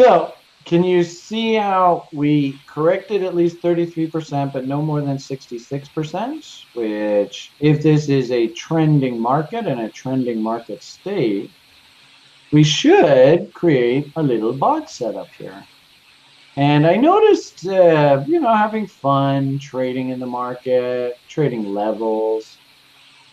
S3: So, can you see how we corrected at least 33%, but no more than 66%? Which, if this is a trending market and a trending market state, we should create a little bot setup here. And I noticed, uh, you know, having fun trading in the market, trading levels,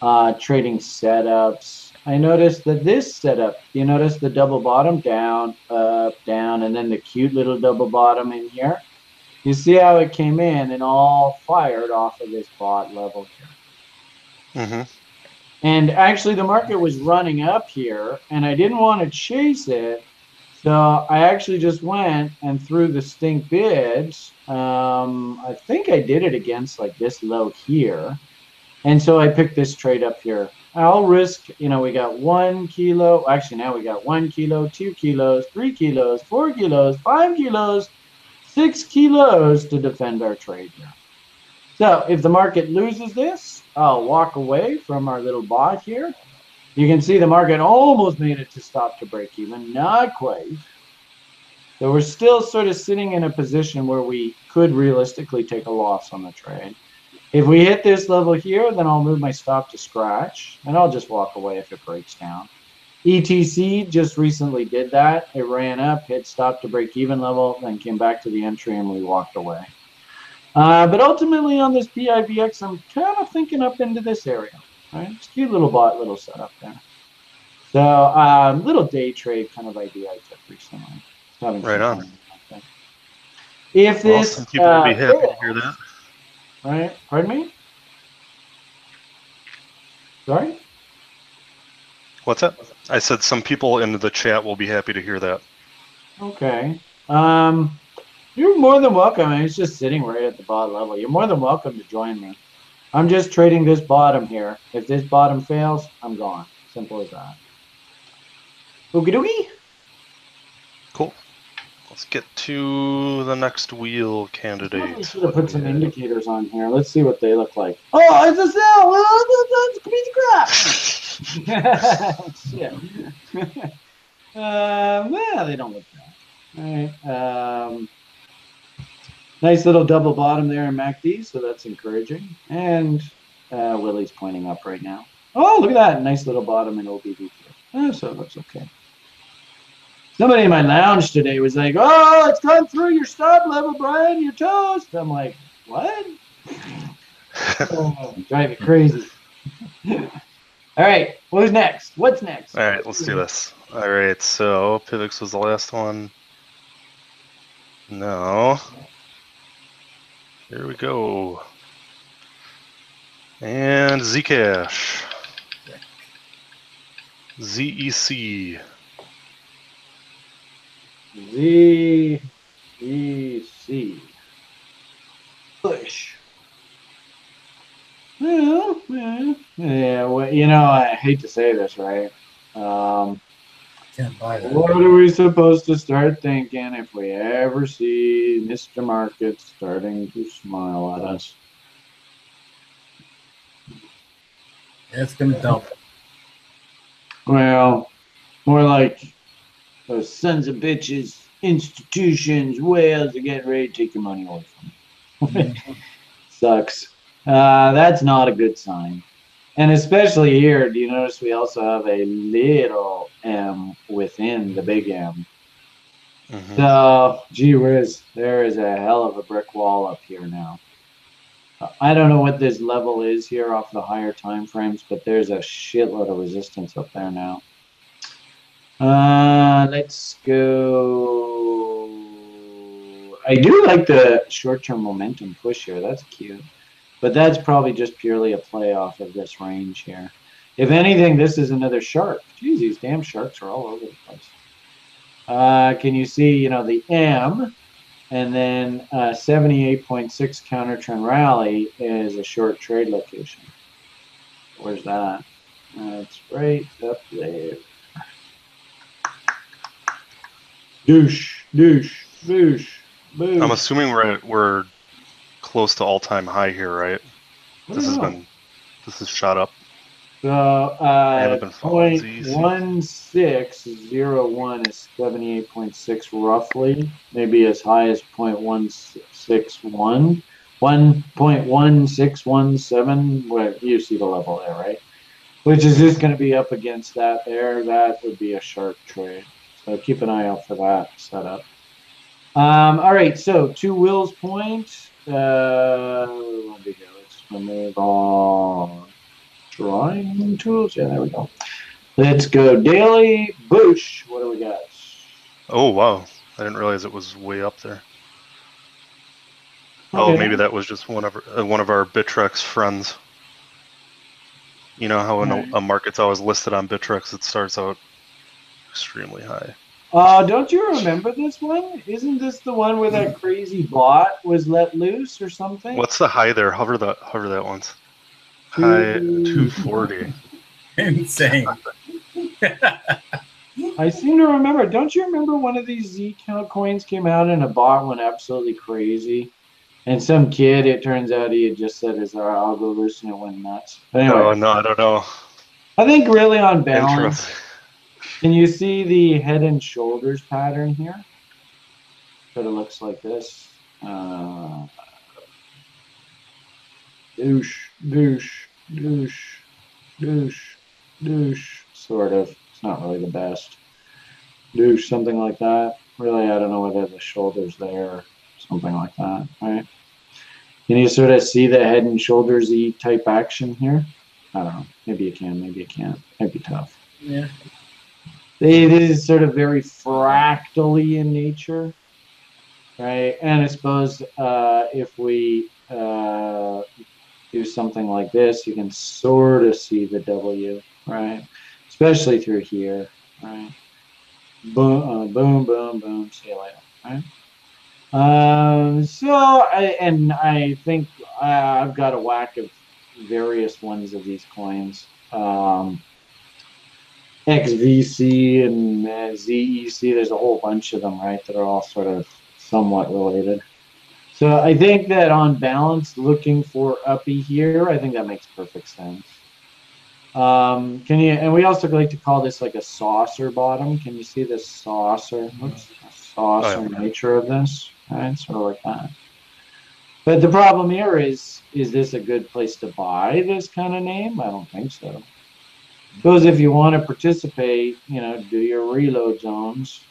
S3: uh, trading setups. I noticed that this setup, you notice the double bottom down, up, down, and then the cute little double bottom in here. You see how it came in and all fired off of this bot level here.
S1: Mm -hmm.
S3: And actually, the market was running up here, and I didn't want to chase it. So I actually just went and threw the stink bids. Um, I think I did it against like this low here. And so I picked this trade up here. I'll risk, you know, we got one kilo. Actually, now we got one kilo, two kilos, three kilos, four kilos, five kilos, six kilos to defend our trade here. So if the market loses this, I'll walk away from our little bot here. You can see the market almost made it to stop to break even, not quite. So we're still sort of sitting in a position where we could realistically take a loss on the trade. If we hit this level here, then I'll move my stop to scratch and I'll just walk away if it breaks down. ETC just recently did that. It ran up, hit stop to break even level, then came back to the entry and we walked away. Uh, but ultimately on this PIVX, I'm kind of thinking up into this area. Right? It's a cute little bot, little setup there. So um, little day trade kind of idea I took recently. Just having some
S1: Right on.
S3: If this
S1: some people would be
S3: uh,
S1: happy to hear that.
S3: Right? Pardon me? Sorry?
S1: What's that? I said some people in the chat will be happy to hear that.
S3: Okay. Um, you're more than welcome. It's just sitting right at the bottom level. You're more than welcome to join me. I'm just trading this bottom here. If this bottom fails, I'm gone. Simple as that. Okie dokie.
S1: Cool. Let's get to the next wheel
S3: Probably
S1: candidate.
S3: should have put some indicators on here. Let's see what they look like. Oh, it's a cell. Oh, that's a piece of crap. Shit. um, well, they don't look bad. All right. Um, nice little double bottom there in MACD, so that's encouraging. And uh, Willie's pointing up right now. Oh, look at that. Nice little bottom in OBV. Oh, so it looks okay. Somebody in my lounge today was like, "Oh, it's gone through your stop level, Brian. You're toast." I'm like, "What?" oh, drive crazy. All right, who's next? What's next?
S1: All right, let's do this. All right, so Pivx was the last one. No. Here we go. And Zcash.
S3: Z E C. Push. Well, yeah, yeah. Well, you know, I hate to say this, right? Um,
S2: Can't buy that.
S3: What are we supposed to start thinking if we ever see Mr. Market starting to smile at us?
S2: It's gonna dump.
S3: Well, more like those sons of bitches, institutions, whales are getting ready to take your money away from you. Sucks. Uh, that's not a good sign. And especially here, do you notice we also have a little M within the big M?
S1: Mhm.
S3: So, gee whiz, there is a hell of a brick wall up here now. I don't know what this level is here off the higher time frames, but there's a shitload of resistance up there now. Uh, let's go. I do like the short-term momentum push here. That's cute, but that's probably just purely a play off of this range here. If anything, this is another shark. Jeez, these damn sharks are all over the place. Uh, can you see, you know, the M and then uh, 78.6 counter trend rally is a short trade location. Where's that? That's right up there. Douche, douche, douche, boosh.
S1: I'm assuming we're at, we're close to all time high here, right? This
S3: don't
S1: has been this has shot up.
S3: So uh, point one six zero one is seventy eight point six roughly, maybe as high as point one six one. One point one six one seven. Well, you see the level there, right? Which is just going to be up against that there. That would be a sharp trade. So keep an eye out for that setup. Um, all right, so to Will's point, uh, do we go? Let's move on drawing tools. Yeah, there we go. Let's go daily. Boosh. What do we got?
S1: Oh wow, I didn't realize it was way up there. Oh, maybe that was just one of our, uh, one of our Bittrex friends. You know how in
S3: Right.
S1: a, a market's always listed on Bittrex, it starts out extremely high.
S3: Uh, don't you remember this one? Isn't this the one where that crazy bot was let loose or something?
S1: What's the high there? Hover that hover that once. High 240.
S2: Insane.
S3: I seem to remember. Don't you remember one of these Z count coins came out and a bot went absolutely crazy? And some kid, it turns out he had just said his algo loose and it went nuts. But anyway,
S1: Oh no, I don't know.
S3: I think really on balance,
S1: Interesting.
S3: Can you see the head and shoulders pattern here? Sort of looks like this. Uh, douche, douche, douche, douche, douche. Sort of. It's not really the best. Douche, something like that. Really, I don't know whether the shoulders there something like that, right? Can you sort of see the head and shoulders E type action here? I don't know. Maybe you can, maybe you can't. Might be tough.
S2: Yeah.
S3: It is sort of very fractally in nature, right? And I suppose uh, if we uh, do something like this, you can sort of see the W, right? Especially through here, right? Boom, uh, boom, boom, boom. See you later, right? Um, so, I, and I think uh, I've got a whack of various ones of these coins. Um, XVC and uh, ZEC. There's a whole bunch of them, right? That are all sort of somewhat related. So I think that on balance, looking for uppy here, I think that makes perfect sense. Um, can you? And we also like to call this like a saucer bottom. Can you see the saucer? Oops, saucer
S1: Oh, yeah.
S3: nature of this? Right, sort of like that. But the problem here is, is this a good place to buy this kind of name? I don't think so. Suppose if you want to participate, you know, do your reload zones.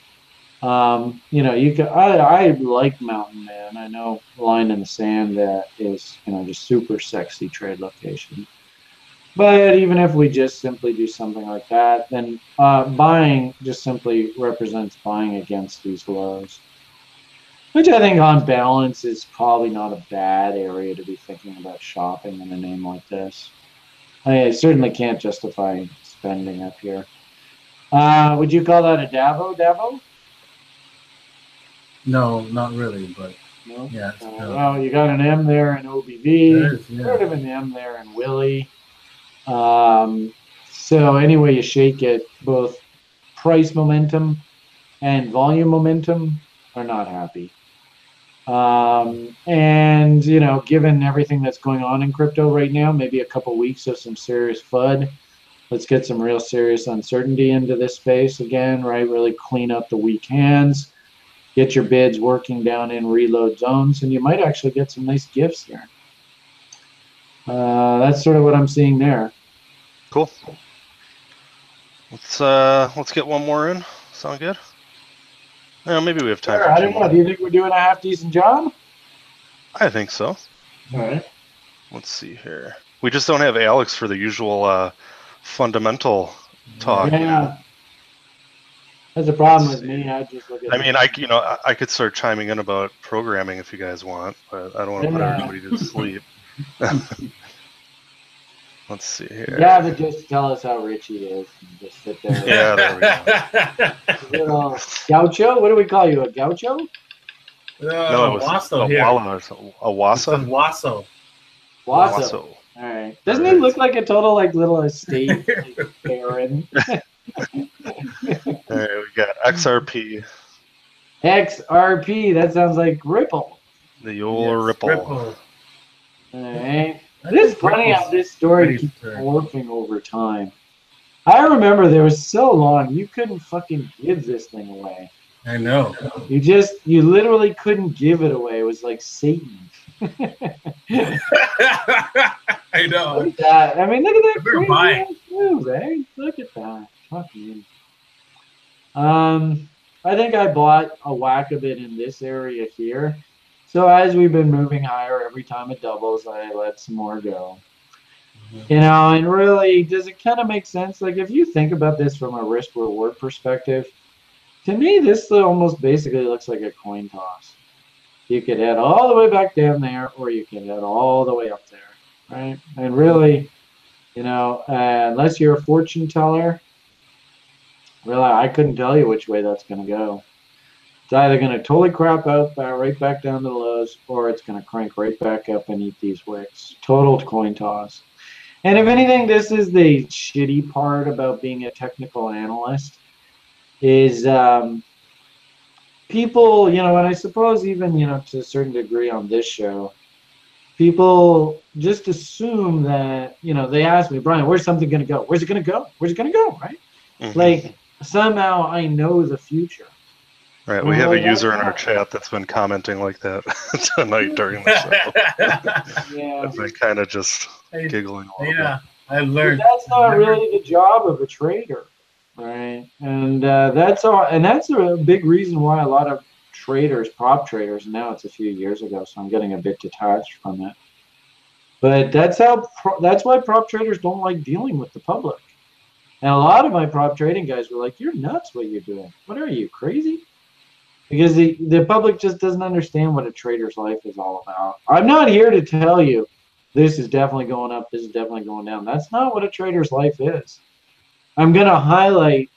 S3: Um, you know, you can. I, I like Mountain Man. I know Line in the Sand that is, you know, just super sexy trade location. But even if we just simply do something like that, then uh, buying just simply represents buying against these lows, which I think on balance is probably not a bad area to be thinking about shopping in a name like this. I certainly can't justify spending up here. Uh, would you call that a Davo? Davo?
S2: No, not really, but
S3: No.
S2: yeah.
S3: Uh, well, you got an M there in OBV.
S2: Is,
S3: Sort
S2: yeah.
S3: of an M there in Willie. Um, so anyway, you shake it, both price momentum and volume momentum are not happy. Um, and you know, given everything that's going on in crypto right now, maybe a couple weeks of some serious FUD. Let's get some real serious uncertainty into this space again, right? Really clean up the weak hands, get your bids working down in reload zones, and you might actually get some nice gifts here. Uh, that's sort of what I'm seeing there.
S1: Cool. Let's uh let's get one more in. Sound good? Yeah, maybe we have time
S3: Sure, I don't know. Do you think we're doing a half decent job?
S1: I think so.
S3: All right.
S1: Let's see here. We just don't have Alex for the usual uh fundamental talk.
S3: Yeah. That's a problem with me. I just look at.
S1: I mean, I you know I, I could start chiming in about programming if you guys want, but I don't want to put everybody to sleep. Let's see here.
S3: Yeah, but just tell us how rich he is. And just sit there.
S1: Yeah, there we go.
S3: Little gaucho. What do we call you? A gaucho?
S1: Uh, no, it was
S2: Wasso
S1: a
S2: here.
S1: Walla or something. A
S2: It's
S1: Wassa.
S2: a Wasso.
S3: Wasso.
S1: Wasso.
S3: All right. Doesn't he look like a total like little estate like, baron?
S1: All right, we got XRP,
S3: XRP. That sounds like Ripple.
S1: the old
S2: Yes,
S1: Ripple.
S3: All right. It is funny how this story keeps morphing over time. I remember there was so long you couldn't fucking give this thing away.
S2: I know.
S3: You just you literally couldn't give it away. It was like Satan.
S2: I know.
S3: Look at that. I mean, look at that
S2: Better
S3: crazy
S2: buy
S3: ass move, eh? Look at that. Fuck me. Um, I think I bought a whack of it in this area here. So as we've been moving higher, every time it doubles, I let some more go. You know, and really, does it kind of make sense? Like, if you think about this from a risk reward perspective, to me, this almost basically looks like a coin toss. You could head all the way back down there, or you could head all the way up there, right? And really, you know, uh, unless you're a fortune teller, really, I couldn't tell you which way that's going to go. It's either going to totally crap out uh, right back down to the lows, or it's going to crank right back up and eat these wicks. Total coin toss. And if anything, this is the shitty part about being a technical analyst is um, people, you know, and I suppose even, you know, to a certain degree on this show, people just assume that, you know, they ask me, Brian, where's something going to go? Where's it going to go? Where's it going to go? Right?
S1: Mhm.
S3: Like somehow I know the future.
S1: Right, we have a user in our chat that's been commenting like that tonight during the show.
S3: Yeah.
S1: I've been kind of just
S2: Hey,
S1: giggling a little
S2: yeah, I
S3: But
S2: learned.
S3: that's not really the job of a trader, right? And uh, that's all, and that's a big reason why a lot of traders, prop traders, now it's a few years ago, so I'm getting a bit detached from it. But that's how pro- that's why prop traders don't like dealing with the public. And a lot of my prop trading guys were like, "You're nuts! What you're doing? What are you crazy?" Because the the public just doesn't understand what a trader's life is all about. I'm not here to tell you this is definitely going up, this is definitely going down. That's not what a trader's life is. I'm going to highlight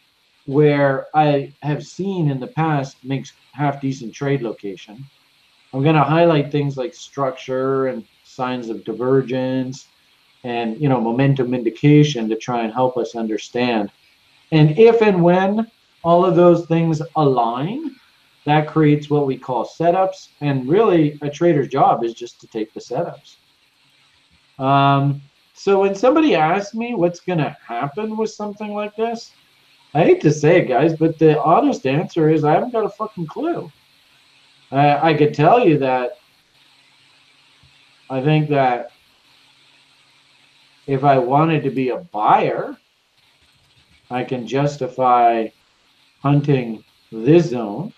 S3: where I have seen in the past makes half decent trade location. I'm going to highlight things like structure and signs of divergence and you know momentum indication to try and help us understand And if and when all of those things align, that creates what we call setups. And really, a trader's job is just to take the setups. Um, so when somebody asks me what's going to happen with something like this, I hate to say it, guys, but the honest answer is I haven't got a fucking clue. Uh, I could tell you that I think that if I wanted to be a buyer, I can justify hunting this zone.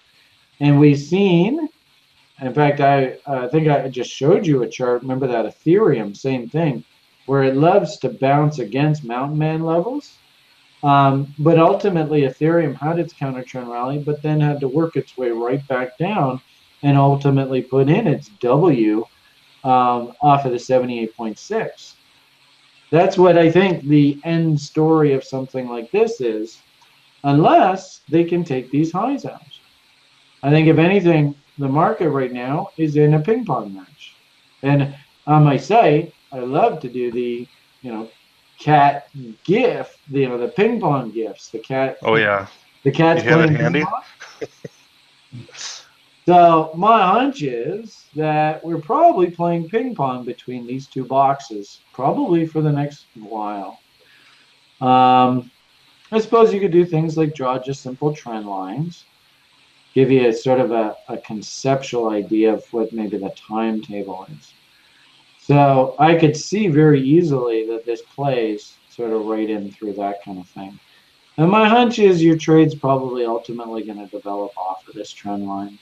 S3: And we've seen, in fact, I, I think I just showed you a chart. Remember that Ethereum, same thing, where it loves to bounce against mountain man levels. Um, but ultimately, Ethereum had its counter trend rally, but then had to work its way right back down and ultimately put in its W um, off of the 78.6. That's what I think the end story of something like this is, unless they can take these highs out. I think, if anything, the market right now is in a ping pong match. And on my site, I love to do the, you know, cat gif, you know, the ping pong gifs. The cat.
S1: Oh yeah.
S3: The cat's
S1: You
S3: playing
S1: handy?
S3: ping pong. so my hunch is that we're probably playing ping pong between these two boxes, probably for the next while. Um, I suppose you could do things like draw just simple trend lines, give you a sort of a, a conceptual idea of what maybe the timetable is. So I could see very easily that this plays sort of right in through that kind of thing. And my hunch is your trade's probably ultimately going to develop off of this trend line.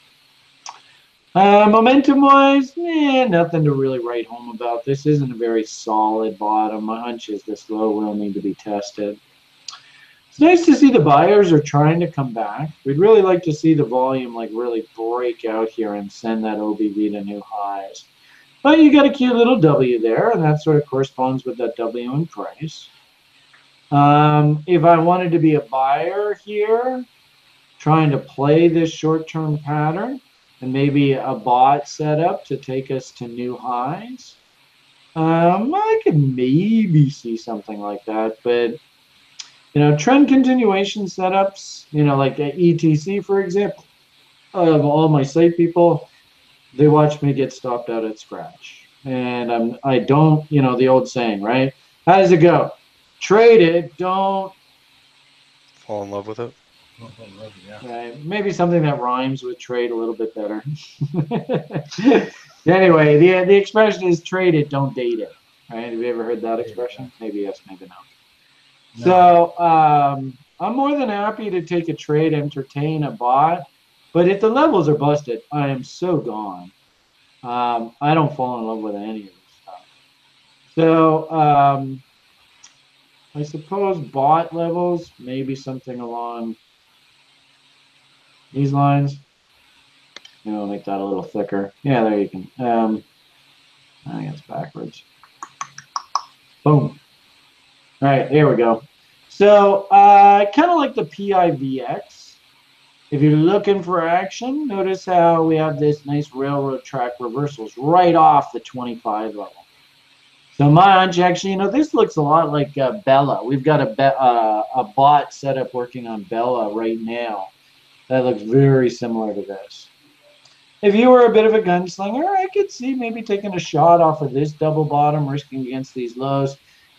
S3: Uh, momentum wise, eh, nothing to really write home about. This isn't a very solid bottom. My hunch is this low will need to be tested. Nice to see the buyers are trying to come back. We'd really like to see the volume like really break out here and send that OBV to new highs. But you got a cute little W there, and that sort of corresponds with that W in price. Um, if I wanted to be a buyer here, trying to play this short-term pattern, and maybe a bot setup to take us to new highs, um, I could maybe see something like that. But you know, trend continuation setups, you know, like a ETC, for example, of all my site people, they watch me get stopped out at scratch. And I'm I don't, you know, the old saying, right? How does it go? Trade it, don't
S1: Fall in love with it.
S2: Yeah.
S3: Right. Maybe something that rhymes with trade a little bit better. anyway, the the expression is trade it, don't date it. Right? Have you ever heard that expression? Maybe yes, maybe no. So um, I'm more than happy to take a trade, entertain a bot, but if the levels are busted, I am so gone. Um, I don't fall in love with any of this stuff. So um, I suppose bot levels, maybe something along these lines. You know, make that a little thicker. Yeah, there you can. Um, I think it's backwards. Boom. All right, there we go. So uh, kind of like the PIVX. If you're looking for action, notice how we have this nice railroad track reversals right off the 25 level. So my hunch, actually, you know, this looks a lot like uh, Bella. We've got a, uh, a bot set up working on Bella right now. That looks very similar to this. If you were a bit of a gunslinger, I could see maybe taking a shot off of this double bottom, risking against these lows,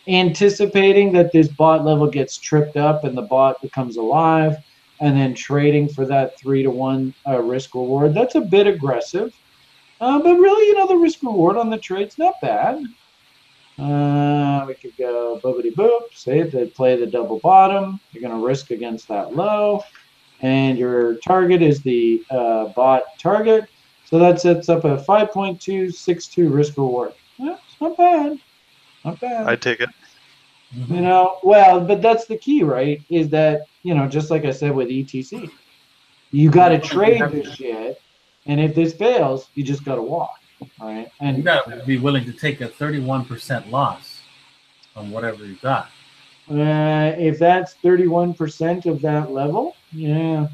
S3: anticipating that this bot level gets tripped up and the bot becomes alive, and then trading for that three to one uh, risk reward. That's a bit aggressive, uh, but really, you know, the risk reward on the trade's not bad. Uh, we could go boobity boop, say they play the double bottom. You're going to risk against that low and your target is the uh, bot target. So that sets up a 5.262 risk reward. Not bad. Not bad.
S1: I'd take it.
S3: You know, well, but that's the key, right? Is that, you know, just like I said with ETC, you got to trade this shit. And if this fails, you just got to walk, right?
S2: And You
S3: And
S2: gotta be willing to take a 31% loss on whatever you got.
S3: Uh, if that's 31% of that level, yeah.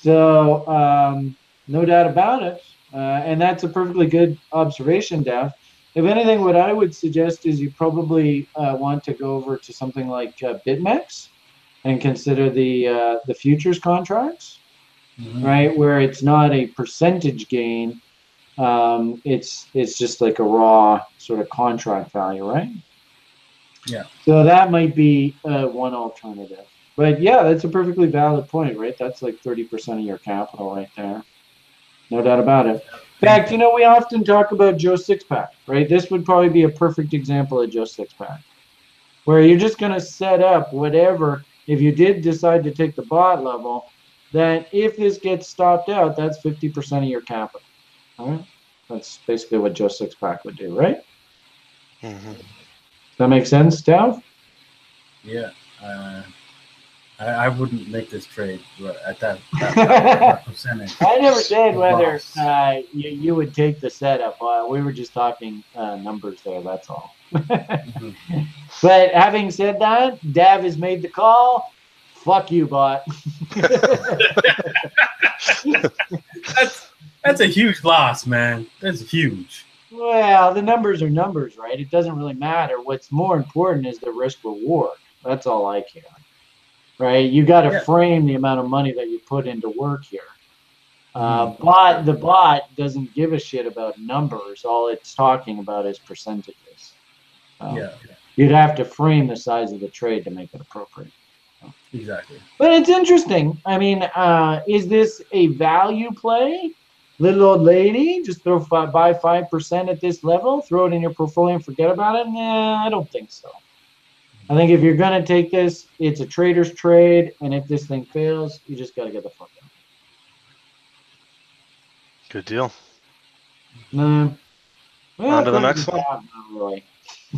S3: So, um, no doubt about it. Uh, and that's a perfectly good observation, Dav. If anything, what I would suggest is you probably uh, want to go over to something like uh, BitMEX and consider the uh, the futures contracts,
S2: Mhm.
S3: right, where it's not a percentage gain, um, it's it's just like a raw sort of contract value, right?
S2: Yeah.
S3: So that might be uh, one alternative. But yeah, that's a perfectly valid point, right? That's like 30% of your capital right there. No doubt about it. In fact, you know, we often talk about Joe Sixpack, right? This would probably be a perfect example of Joe Sixpack, where you're just going to set up whatever, if you did decide to take the bot level, that if this gets stopped out, that's 50% of your capital. All right? That's basically what Joe Sixpack would do, right?
S1: Mhm.
S3: Does that make sense, Dav?
S2: Yeah. Uh, I, I wouldn't make this trade at that, that, that percentage.
S3: I never said whether uh, you, you would take the setup. Uh, we were just talking uh, numbers there, that's all.
S2: Mhm.
S3: But having said that, Dav has made the call. Fuck you, bot.
S2: That's that's a huge loss, man. That's huge.
S3: well, the numbers are numbers, right? It doesn't really matter. What's more important is the risk reward. That's all I care. Right? You got to
S2: Yeah.
S3: frame the amount of money that you put into work here. Uh,
S2: Mhm.
S3: bot the bot doesn't give a shit about numbers. All it's talking about is percentages. Um,
S2: Yeah,
S3: You'd have to frame the size of the trade to make it appropriate.
S2: exactly.
S3: But it's interesting. I mean, uh, is this a value play? Little old lady, just throw five, buy five percent at this level, throw it in your portfolio and forget about it. Nah, I don't think so. I think if you're gonna take this, it's a trader's trade, and if this thing fails, you just gotta get the fuck out.
S1: Good deal.
S3: Nah. Well,
S1: On to the next one?
S3: Bob, not really.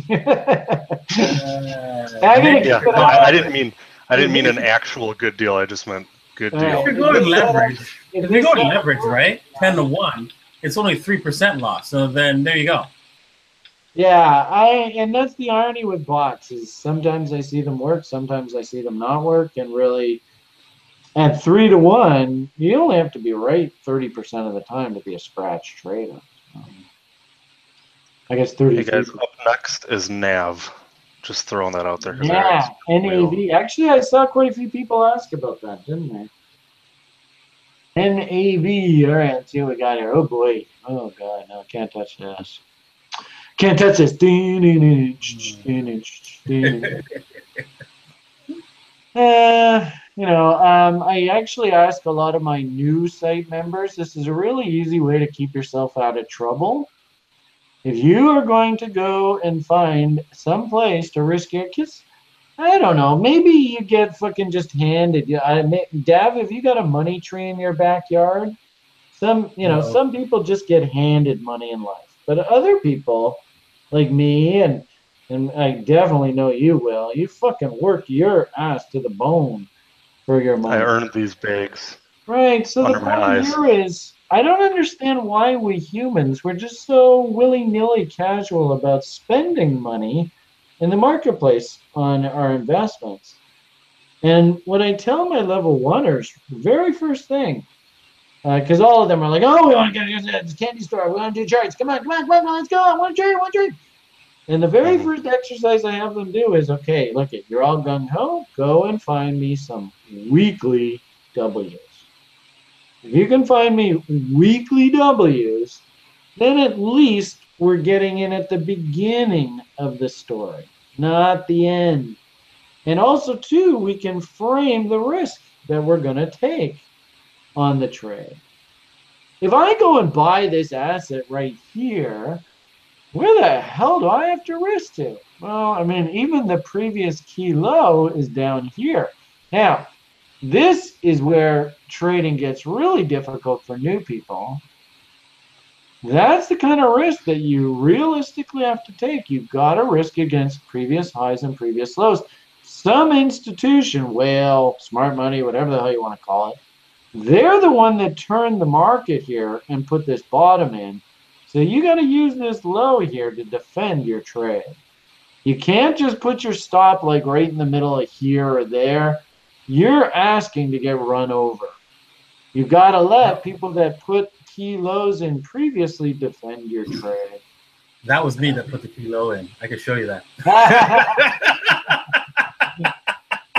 S2: Uh,
S3: I'm
S1: Yeah, no. I, I didn't mean I didn't mean an actual good deal. I just meant good deal.
S2: if you're going leverage,
S3: If
S2: if you're going leverage, right, ten to one, it's only three percent loss. So then there you go.
S3: Yeah, I and that's the irony with bots is sometimes I see them work, sometimes I see them not work, and really at three to one, you only have to be right thirty percent of the time to be a scratch trader. Um, I guess thirty.
S1: Hey guys, up next is Nav. Just throwing that out there.
S3: Yeah, NAV. Actually, I saw quite a few people ask about that, didn't they? NAV. All right, let's see what we got here. Oh boy. Oh god, no, I can't touch this. Can't touch this. Uh, you know, um, I actually ask a lot of my new site members. This is a really easy way to keep yourself out of trouble. If you are going to go and find some place to risk your kiss, I don't know. Maybe you get fucking just handed. I Dav, have you got a money tree in your backyard? Some, you know,
S2: No.
S3: some people just get handed money in life, but other people, like me and and I definitely know you will. You fucking work your ass to the bone for your money.
S1: I earned these bags.
S3: Right. So the point here is, I don't understand why we humans we're just so willy nilly casual about spending money in the marketplace on our investments. And what I tell my level oneers, very first thing, because all of them are like, "Oh, we want to go to this candy store. We want to do charts. Come on, come on, come on, let's go. I want to trade. I want to trade." And the very
S1: Mhm.
S3: first exercise I have them do is, "Okay, look it. You're all gung ho. Go and find me some weekly W's." If you can find me weekly W's, then at least we're getting in at the beginning of the story, not the end. And also, too, we can frame the risk that we're going to take on the trade. If I go and buy this asset right here, where the hell do I have to risk to? Well, I mean, even the previous key low is down here. Now, this is where trading gets really difficult for new people. That's the kind of risk that you realistically have to take. You've got to risk against previous highs and previous lows. Some institution, whale, smart money, whatever the hell you want to call it, they're the one that turned the market here and put this bottom in. So you got to use this low here to defend your trade. You can't just put your stop like right in the middle of here or there you're asking to get run over. You got to let people that put key lows in previously defend your trade.
S2: That was me that put the key low in. I can show you that.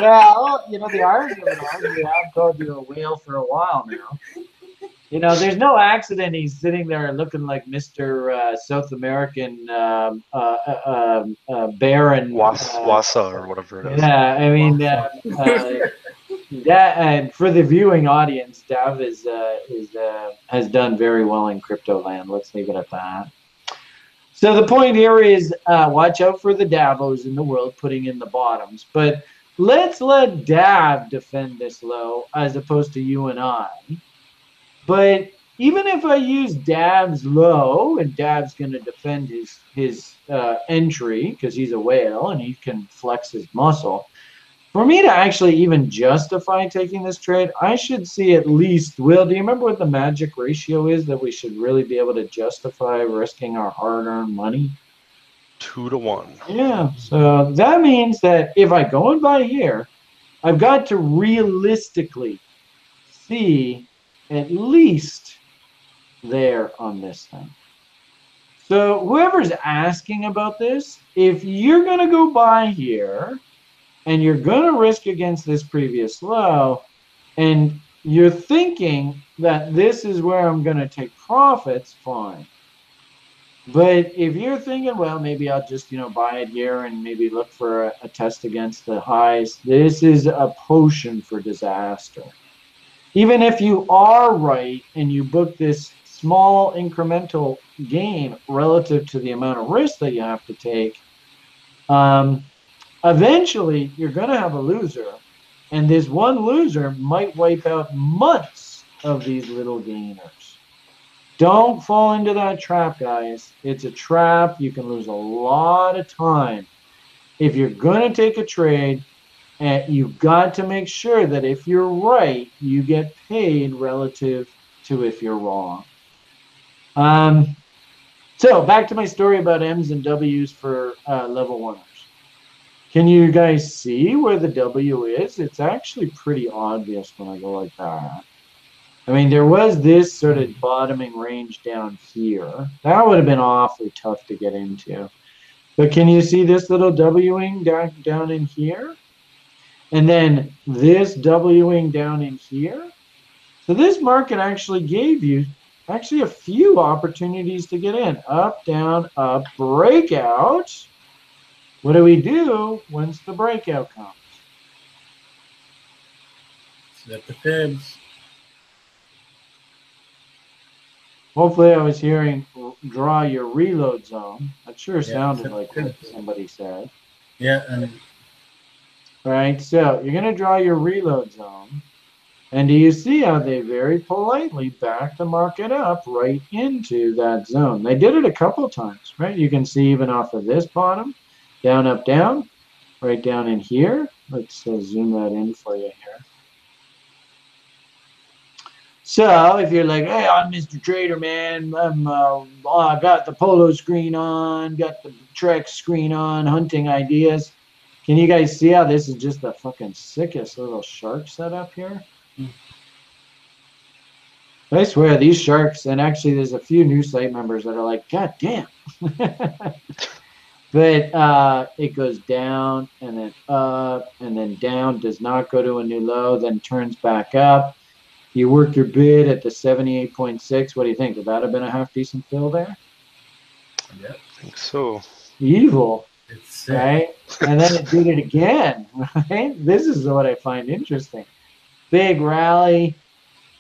S3: well, you know, the irony of it all is we have called you a whale for a while now. You know, there's no accident he's sitting there looking like Mr. Uh, South American um, uh, uh, um, uh, Baron.
S1: Was,
S3: uh,
S1: Wasa or whatever it is.
S3: Yeah, I mean, uh, uh, that and for the viewing audience, Dav is uh, is uh, has done very well in crypto land. Let's leave it at that. So the point here is, uh, watch out for the Davos in the world putting in the bottoms, but let's let Dav defend this low as opposed to you and I. But even if I use Dav's low, and Dav's going to defend his his uh, entry because he's a whale and he can flex his muscle. For me to actually even justify taking this trade, I should see at least. Will, do you remember what the magic ratio is that we should really be able to justify risking our hard-earned money?
S1: Two to one.
S3: Yeah, so that means that if I go and buy here, I've got to realistically see at least there on this thing. So whoever's asking about this, if you're going to go buy here and you're going to risk against this previous low and you're thinking that this is where I'm going to take profits, fine. But if you're thinking, well, maybe I'll just, you know, buy it here and maybe look for a, a test against the highs, this is a potion for disaster. Even if you are right and you book this small incremental gain relative to the amount of risk that you have to take, um, eventually you're going to have a loser. And this one loser might wipe out months of these little gainers. Don't fall into that trap, guys. It's a trap. You can lose a lot of time. If you're going to take a trade, and you've got to make sure that if you're right, you get paid relative to if you're wrong. Um, so back to my story about M's and W's for uh, level oneers. Can you guys see where the W is? It's actually pretty obvious when I go like that. I mean, there was this sort of bottoming range down here. That would have been awfully tough to get into. But can you see this little Wing down, down in here? And then this Wing down in here? So this market actually gave you actually a few opportunities to get in. Up, down, up, breakout. What do we do once the breakout comes?
S2: Set the fibs.
S3: Hopefully, I was hearing draw your reload zone. That sure sounded like what somebody said.
S2: Yeah, and
S3: Right, so you're going to draw your reload zone. And do you see how they very politely back the market up right into that zone? They did it a couple times, right? You can see even off of this bottom, down, up, down, right down in here. Let's uh, zoom that in for you here. So if you're like, hey, I'm Mr. Trader, man, I'm, uh, I got the polo screen on, got the Trex screen on, hunting ideas. Can you guys see how this is just the fucking sickest little shark setup here?
S2: Mm.
S3: I swear these sharks, and actually there's a few new site members that are like, God damn. but uh, it goes down and then up and then down, does not go to a new low, then turns back up. You work your bid at the 78.6. What do you think? Would that have been a half decent fill there?
S2: yeah,
S1: I think so.
S3: Evil.
S2: it's
S3: right? And then it did it again, right? This is what I find interesting. Big rally,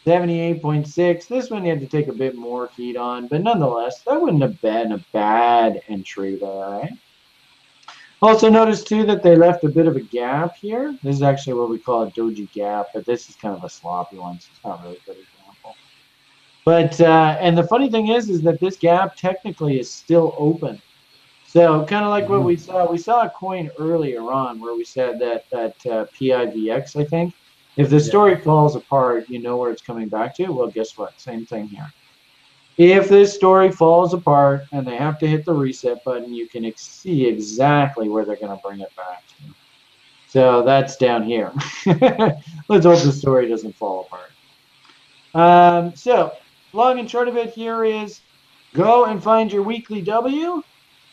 S3: 78.6. This one you had to take a bit more heat on, but nonetheless, that wouldn't have been a bad entry there, right? Also notice too that they left a bit of a gap here. This is actually what we call a doji gap, but this is kind of a sloppy one, so it's not really a good example. But uh, and the funny thing is, is that this gap technically is still open. So kind of like what we saw, we saw a coin earlier on where we said that that uh, PIVX, I think, if the story falls apart, you know where it's coming back to. Well, guess what? Same thing here. If this story falls apart and they have to hit the reset button, you can ex- see exactly where they're going to bring it back to. So that's down here. Let's hope the story doesn't fall apart. Um, so, long and short of it here is go and find your weekly W.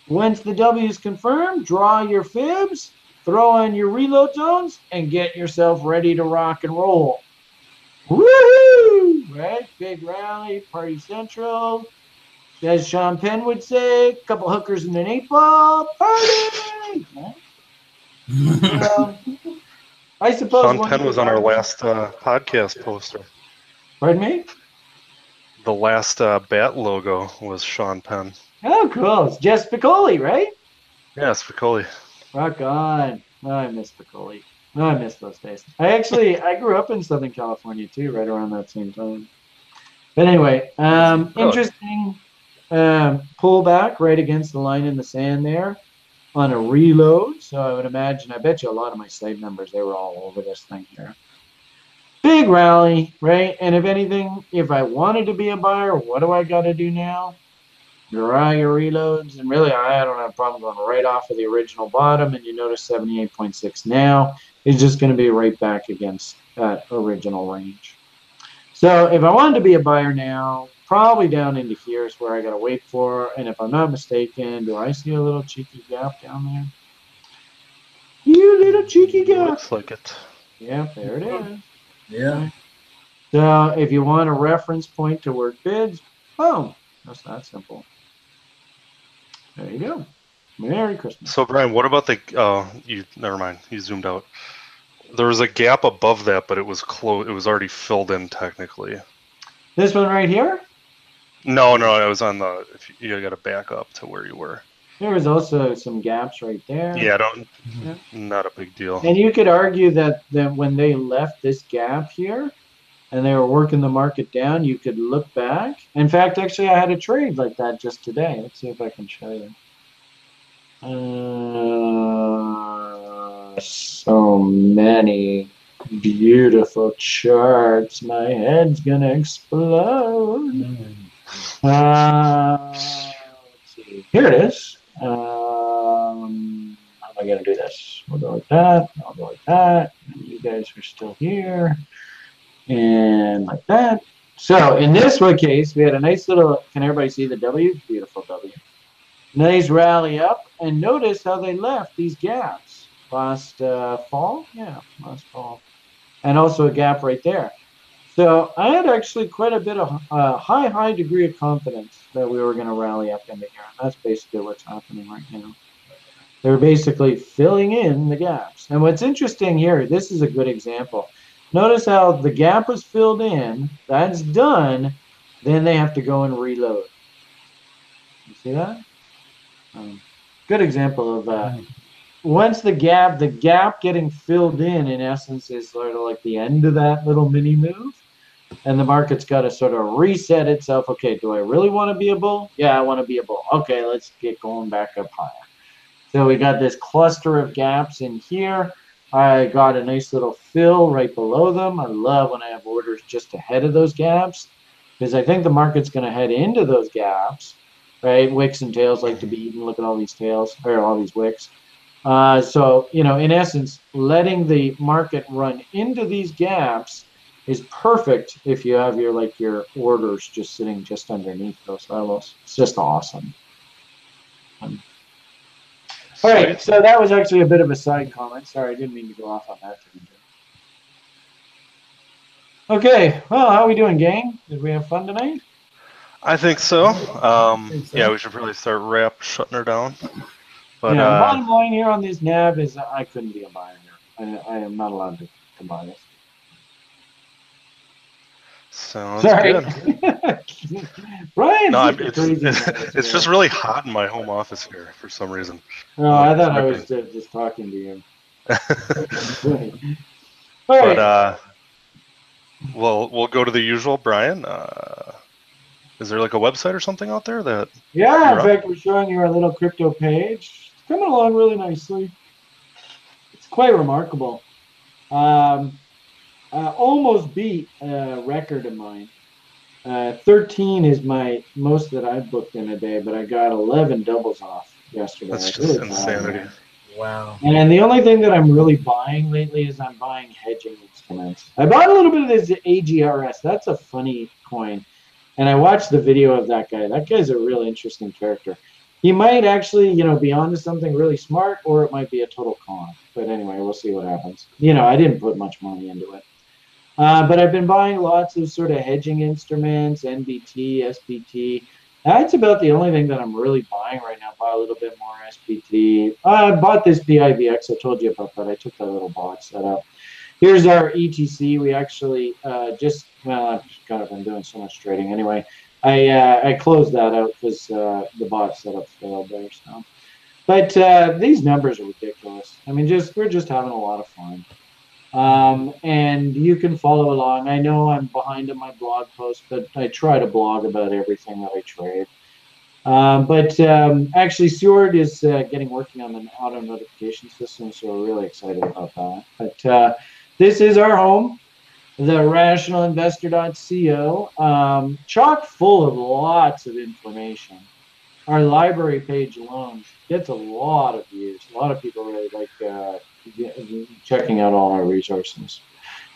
S3: Once the W is confirmed, draw your fibs. throw on your reload zones, and get yourself ready to rock and roll. Woohoo! Right? Big rally, party central. As Sean Penn would say, a couple hookers and an eight ball, party! Right? Um, I suppose.
S1: Sean Penn was on our last uh, podcast poster.
S3: Pardon me?
S1: The last uh, bat logo was Sean Penn.
S3: Oh, cool. It's Jeff Spicoli, right?
S1: Yeah, Spicoli.
S3: Rock on. Oh, I miss Spicoli. No, I miss those days. I actually I grew up in Southern California too, right around that same time. But anyway, um, interesting um, pullback right against the line in the sand there on a reload. So I would imagine, I bet you a lot of my slave numbers, they were all over this thing here. Big rally, right? And if anything, if I wanted to be a buyer, what do I got to do now? Draw your reloads, and really, I don't have a problem going right off of the original bottom. And you notice 78.6 now is just going to be right back against that original range. So if I wanted to be a buyer now, probably down into here is where I got to wait for. And if I'm not mistaken, do I see a little cheeky gap down there? You little cheeky gap.
S1: Looks like it.
S3: Yeah, there it is.
S2: Yeah.
S3: So if you want a reference point to work bids, boom. That's that simple. There you go. Merry Christmas.
S1: So Brian, what about the? Oh, you never mind. You zoomed out. There was a gap above that, but it was close. It was already filled in technically.
S3: This one right here,
S1: No, no, I was on the. If you, you got to back up to where you were.
S3: there was also some gaps right there.
S1: Yeah, don't.
S3: Yeah.
S1: Not a big deal.
S3: And you could argue that, that when they left this gap here and they were working the market down, you could look back. In fact, actually, I had a trade like that just today. Let's see if I can show you. Uh, so many beautiful charts. My head's gonna explode. Uh, let's see. Here it is. Um, how am I going to do this? We'll go like that. I'll go like that. And you guys are still here. And like that. So in this one case, we had a nice little, can everybody see the W? Beautiful W. Nice rally up. And notice how they left these gaps last uh, fall. Yeah, last fall. And also a gap right there. So I had actually quite a bit of uh, high, high degree of confidence that we were going to rally up into here. And that's basically what's happening right now. They're basically filling in the gaps. And what's interesting here, this is a good example. Notice how the gap was filled in, that's done, then they have to go and reload. You see that? Um, good example of uh, once the gap, the gap getting filled in, in essence, is sort of like the end of that little mini move. And the market's got to sort of reset itself. Okay, do I really want to be a bull? Yeah, I want to be a bull. Okay, let's get going back up higher. So we got this cluster of gaps in here. I got a nice little fill right below them. I love when I have orders just ahead of those gaps because I think the market's going to head into those gaps, right? Wicks and tails like to be eaten. Look at all these tails, or all these wicks. Uh, so, you know, in essence, letting the market run into these gaps is perfect if you have your like your orders just sitting just underneath those levels. It's just awesome. Um, all right, so that was actually a bit of a side comment. Sorry, I didn't mean to go off on that. Okay, well, how are we doing, gang? Did we have fun tonight?
S1: I think so. Um,
S2: think so.
S1: Yeah, we should probably start wrap shutting her down. But
S3: yeah,
S1: uh,
S3: bottom line here on this NAV is I couldn't be a buyer here. I, I am not allowed to, to buy this.
S1: Sounds
S3: Sorry.
S1: good.
S3: Brian,
S1: No, it's, it's, it's just really hot in my home office here for some reason.
S3: No, I thought I was just, just talking to you.
S1: but
S3: All right.
S1: uh, we'll we'll go to the usual. Brian, uh, is there like a website or something out there that?
S3: yeah, in fact, we're showing you our little crypto page. It's coming along really nicely. It's quite remarkable. Um, uh, almost beat a record of mine. Uh, 13 is my most that I've booked in a day, but I got 11 doubles off yesterday.
S1: That's just
S3: really proud of
S1: insanity.
S3: that.
S2: Wow.
S3: And the only thing that I'm really buying lately is I'm buying hedging instruments. I bought a little bit of this AGRS. That's a funny coin. And I watched the video of that guy. That guy's a real interesting character. he might actually, you know, be onto something really smart, or it might be a total con. But anyway, we'll see what happens. You know, I didn't put much money into it. Uh, but I've been buying lots of sort of hedging instruments, NBT, SPT. That's about the only thing that I'm really buying right now. Buy a little bit more SPT. I bought this PIVX. I told you about that. I took that little box set up. Here's our ETC. We actually uh, just, well, I've kind of been doing so much trading anyway. I uh, I closed that out because uh, the bot setup failed there. So, but uh, these numbers are ridiculous. I mean, just we're just having a lot of fun. Um, and you can follow along. I know I'm behind on my blog post, but I try to blog about everything that I trade. Um, but um, actually, Seward is uh, getting working on an auto notification system, so we're really excited about that. But uh, this is our home the rationalinvestor.co, um, chock full of lots of information. Our library page alone gets a lot of views. A lot of people really like uh, checking out all our resources.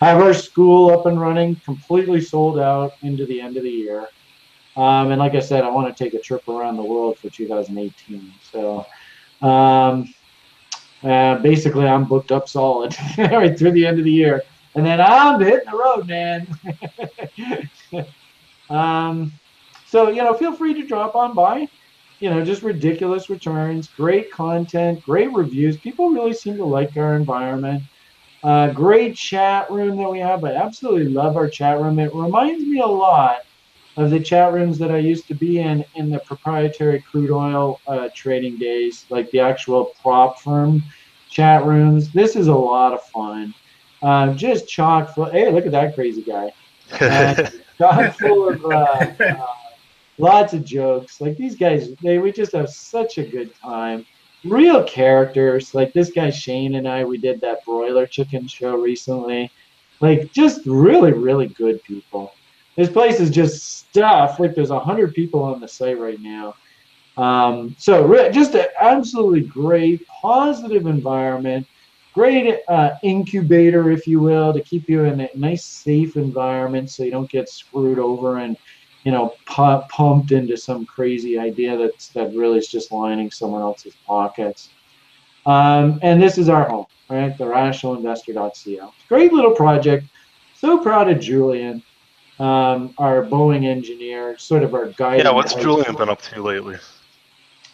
S3: I have our school up and running, completely sold out into the end of the year. Um, and like I said, I want to take a trip around the world for 2018. So um, uh, basically, I'm booked up solid right through the end of the year and then I'm hitting the road, man. um, so you know, feel free to drop on by. You know, just ridiculous returns, great content, great reviews. People really seem to like our environment. Uh, great chat room that we have. I absolutely love our chat room. It reminds me a lot of the chat rooms that I used to be in in the proprietary crude oil uh, trading days, like the actual prop firm chat rooms. This is a lot of fun. Uh, just chock full. Hey, look at that crazy guy. Uh, chock full of uh, uh, lots of jokes. Like these guys, they we just have such a good time. Real characters. Like this guy Shane and I, we did that broiler chicken show recently. Like just really, really good people. This place is just stuff. Like there's a hundred people on the site right now. Um, so just an absolutely great, positive environment great uh, incubator, if you will, to keep you in a nice, safe environment so you don't get screwed over and you know pu- pumped into some crazy idea that's that really is just lining someone else's pockets. Um, and this is our home, right? The rationalinvestor.co. Great little project. So proud of Julian, um, our Boeing engineer, sort of our guide.
S1: Yeah, what's Julian been up to lately?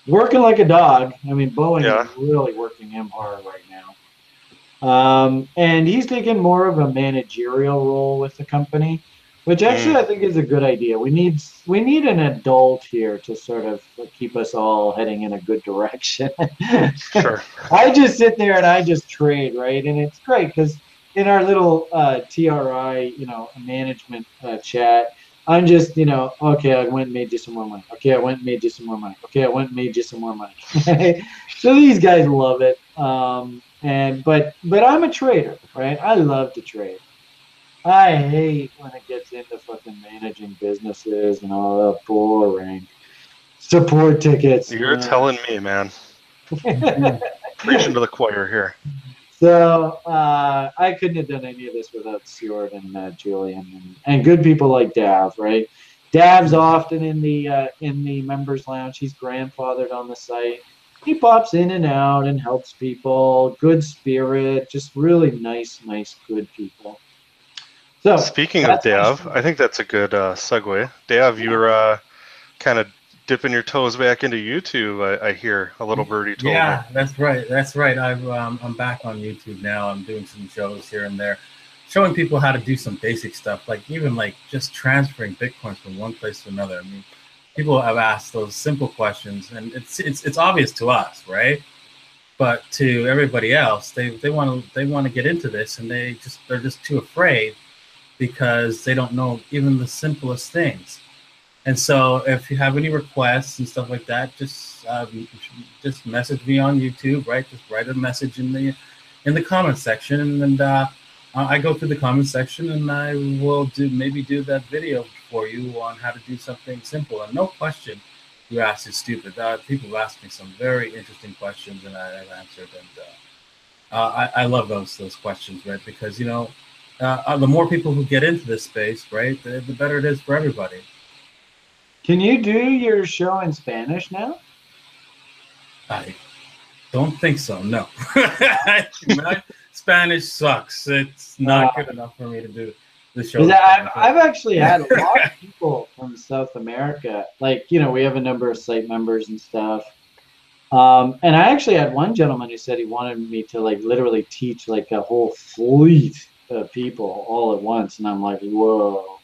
S3: Working like a dog. I mean, Boeing yeah. is really working him hard right now. Um, and he's taken more of a managerial role with the company, which actually mm. I think is a good idea. We need we need an adult here to sort of keep us all heading in a good direction.
S1: sure.
S3: I just sit there and I just trade, right? And it's great because in our little uh, TRI, you know, management uh, chat, I'm just, you know, okay, I went and made you some more money. Okay, I went and made you some more money. Okay, I went and made you some more money. so these guys love it. Um, and but but I'm a trader, right? I love to trade. I hate when it gets into fucking managing businesses and all that boring support tickets.
S1: You're telling me, man. Preaching to the choir here.
S3: So uh, I couldn't have done any of this without Stuart and uh, Julian and, and good people like Dav, right? Dav's often in the uh, in the members lounge. He's grandfathered on the site he pops in and out and helps people. Good spirit, just really nice, nice, good people.
S1: So speaking of Dav, I think that's a good uh, segue. Dav, you're uh, kind of dipping your toes back into YouTube. I, I hear a little birdie told
S2: yeah, me. that's right. That's right. I've, um, I'm back on YouTube now. I'm doing some shows here and there, showing people how to do some basic stuff, like even like just transferring bitcoins from one place to another. I mean, people have asked those simple questions, and it's it's it's obvious to us, right? But to everybody else, they they want to they want to get into this, and they just they're just too afraid because they don't know even the simplest things. And so, if you have any requests and stuff like that, just um, just message me on YouTube, right? Just write a message in the in the comment section, and uh, I go through the comment section, and I will do maybe do that video for you on how to do something simple. And no question you asked is stupid. Uh, people have asked me some very interesting questions, and I, have answered. And uh, I, I, love those those questions, right? Because you know, uh, uh, the more people who get into this space, right, the, the better it is for everybody.
S3: Can you do your show in Spanish now?
S2: I don't think so. No, Spanish sucks. It's not good enough for me to do the show.
S3: I've, I've actually had a lot of people from South America. Like, you know, we have a number of site members and stuff. Um, and I actually had one gentleman who said he wanted me to like literally teach like a whole fleet of people all at once. And I'm like, whoa.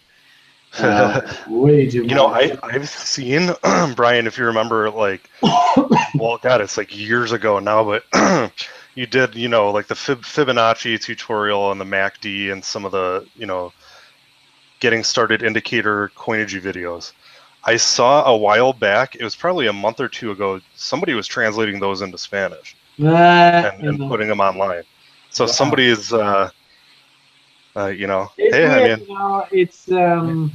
S3: Uh, way too much.
S1: You know. I I've seen Brian. If you remember, like, well, God, it's like years ago now, but you did, you know, like the Fib- Fibonacci tutorial and the MACD and some of the, you know, getting started indicator Coinigy videos. I saw a while back. It was probably a month or two ago. Somebody was translating those into Spanish
S3: Ah,
S1: and, and putting them online. So
S2: Wow.
S1: somebody is, uh, uh, you know,
S3: It's
S1: hey, I mean,
S3: you know, it's um,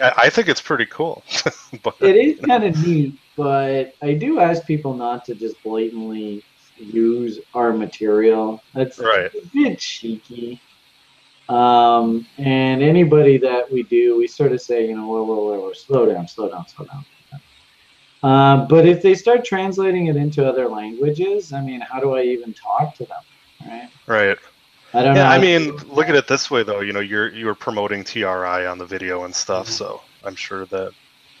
S1: I, I think it's pretty cool. but
S3: it is kind of neat, but I do ask people not to just blatantly use our material. That's
S1: Right.
S3: a bit cheeky. Um, and anybody that we do, we sort of say, you know, whoa, whoa, whoa, whoa, slow down, slow down, slow down. Uh, but if they start translating it into other languages, I mean, how do I even talk to them? Right?
S1: right.
S3: I don't know.
S1: Yeah, I mean, look at it this way though. You know, you're you're promoting TRI on the video and stuff,
S3: Mm-hmm.
S1: so I'm sure that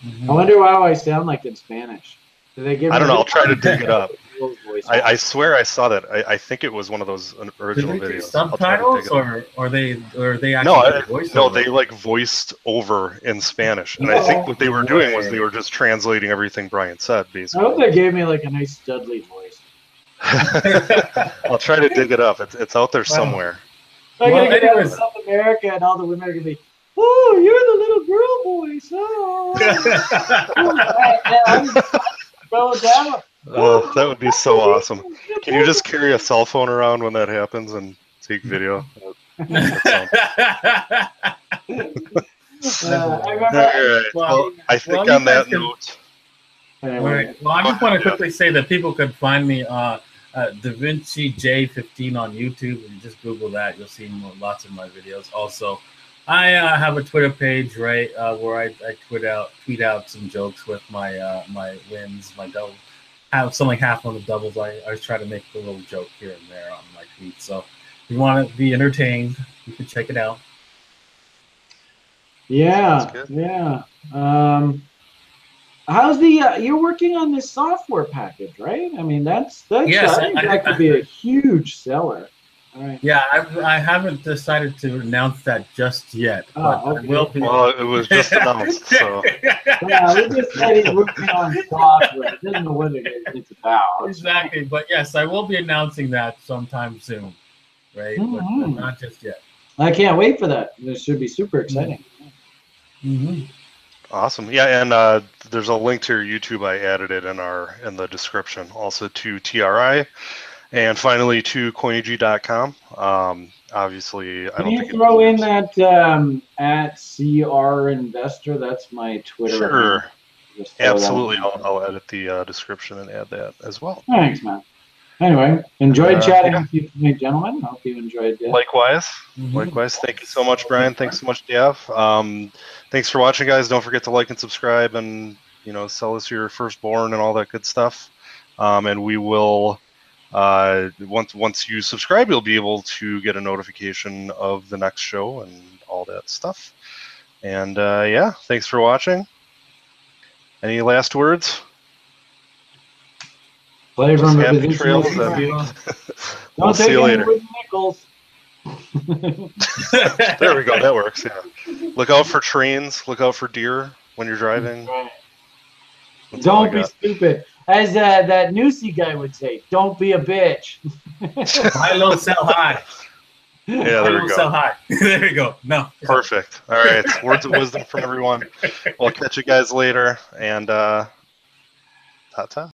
S2: Mhm.
S3: I wonder why I sound like in Spanish. Do they give
S1: I don't know. I'll try to dig it up. I, I swear I saw that. I, I think it was one of those
S2: Do
S1: original
S2: they
S1: videos. I'll try
S2: subtitles or or they or they actually
S1: No,
S2: do
S1: I,
S2: voiceover?
S1: no, they like voiced over in Spanish, and I think what they were doing was they were just translating everything Brian said,
S3: I
S1: basically.
S3: hope they gave me like a nice Studley voice.
S1: I'll try to dig it up. It's, it's out there
S2: Wow.
S1: somewhere.
S3: I'm
S2: Well,
S3: gonna get out of
S2: anyways.
S3: South America and all the women are gonna be, oh, you're the little girl voice. Oh, bro.
S1: Oh, that would be so awesome. Can you just carry a cell phone around when that happens and take video?
S3: Uh, I
S1: right. Well, I think
S2: well, you
S1: on that
S2: can-
S1: note,
S2: All
S3: Anyway,
S2: right. Well, I just want to quickly say that people could find me uh, at Da Vinci J15 on YouTube. If you just Google that, you'll see more, lots of my videos. Also, I uh, have a Twitter page, right, uh, where I, I tweet out tweet out some jokes with my uh, my wins, my double, have something half on the doubles. I, I try to make a little joke here and there on my tweets. So if you want to be entertained, you can check it out.
S3: yeah, yeah. Um, how's the? Uh, you're working on this software package, right? I mean, that's that's.
S2: Yes,
S3: I think
S2: I-
S3: that could be a huge seller. All right.
S2: Yeah, I, I haven't decided to announce that just yet,
S3: Oh,
S2: but I
S3: okay.
S2: will be.
S1: well, it was just announced, so
S3: Yeah, we just said he's working on software. He doesn't know what it is it's about.
S2: exactly. But yes, I will be announcing that sometime soon, right? But, but
S3: Mhm.
S2: not just yet.
S3: I can't wait for that. This should be super exciting.
S2: Mm-hmm.
S1: Awesome. Yeah, and uh, there's a link to your YouTube. I added it in our in the description. Also to TRI, and finally to Coinigy.com. Um, obviously, I
S3: Can you throw in that um, at CR Investor? That's my Twitter.
S1: Sure,
S3: account. Just throw that
S1: absolutely. I'll, I'll edit the uh, description and add that as well.
S3: Thanks, man. Anyway, enjoyed
S1: Uh,
S3: chatting
S1: yeah.
S3: with you tonight, gentlemen. I hope you enjoyed it.
S1: Likewise.
S2: Mhm.
S1: Likewise. Thank you so much, Brian. Thanks so much, Jeff. Um, thanks for watching, guys. Don't forget to like and subscribe, and you know, sell us your firstborn and all that good stuff. Um, and we will. Uh, once once you subscribe, you'll be able to get a notification of the next show and all that stuff. And uh, yeah, thanks for watching. Any last words?
S3: Play from the
S1: happy trails
S3: Don't
S1: we'll
S3: take
S1: see you later.
S3: nickels.
S1: There we go. That works. Yeah. Look out for trains. Look out for deer when you're driving.
S3: Right.
S1: That's
S3: Don't be
S1: got.
S3: stupid. As uh, that Newsy guy would say, don't be a bitch.
S2: High, low, sell high.
S1: Yeah, there we go.
S2: sell high. there you go. No.
S1: Perfect. All right. Words of wisdom from everyone. We'll catch you guys later. And uh, ta ta.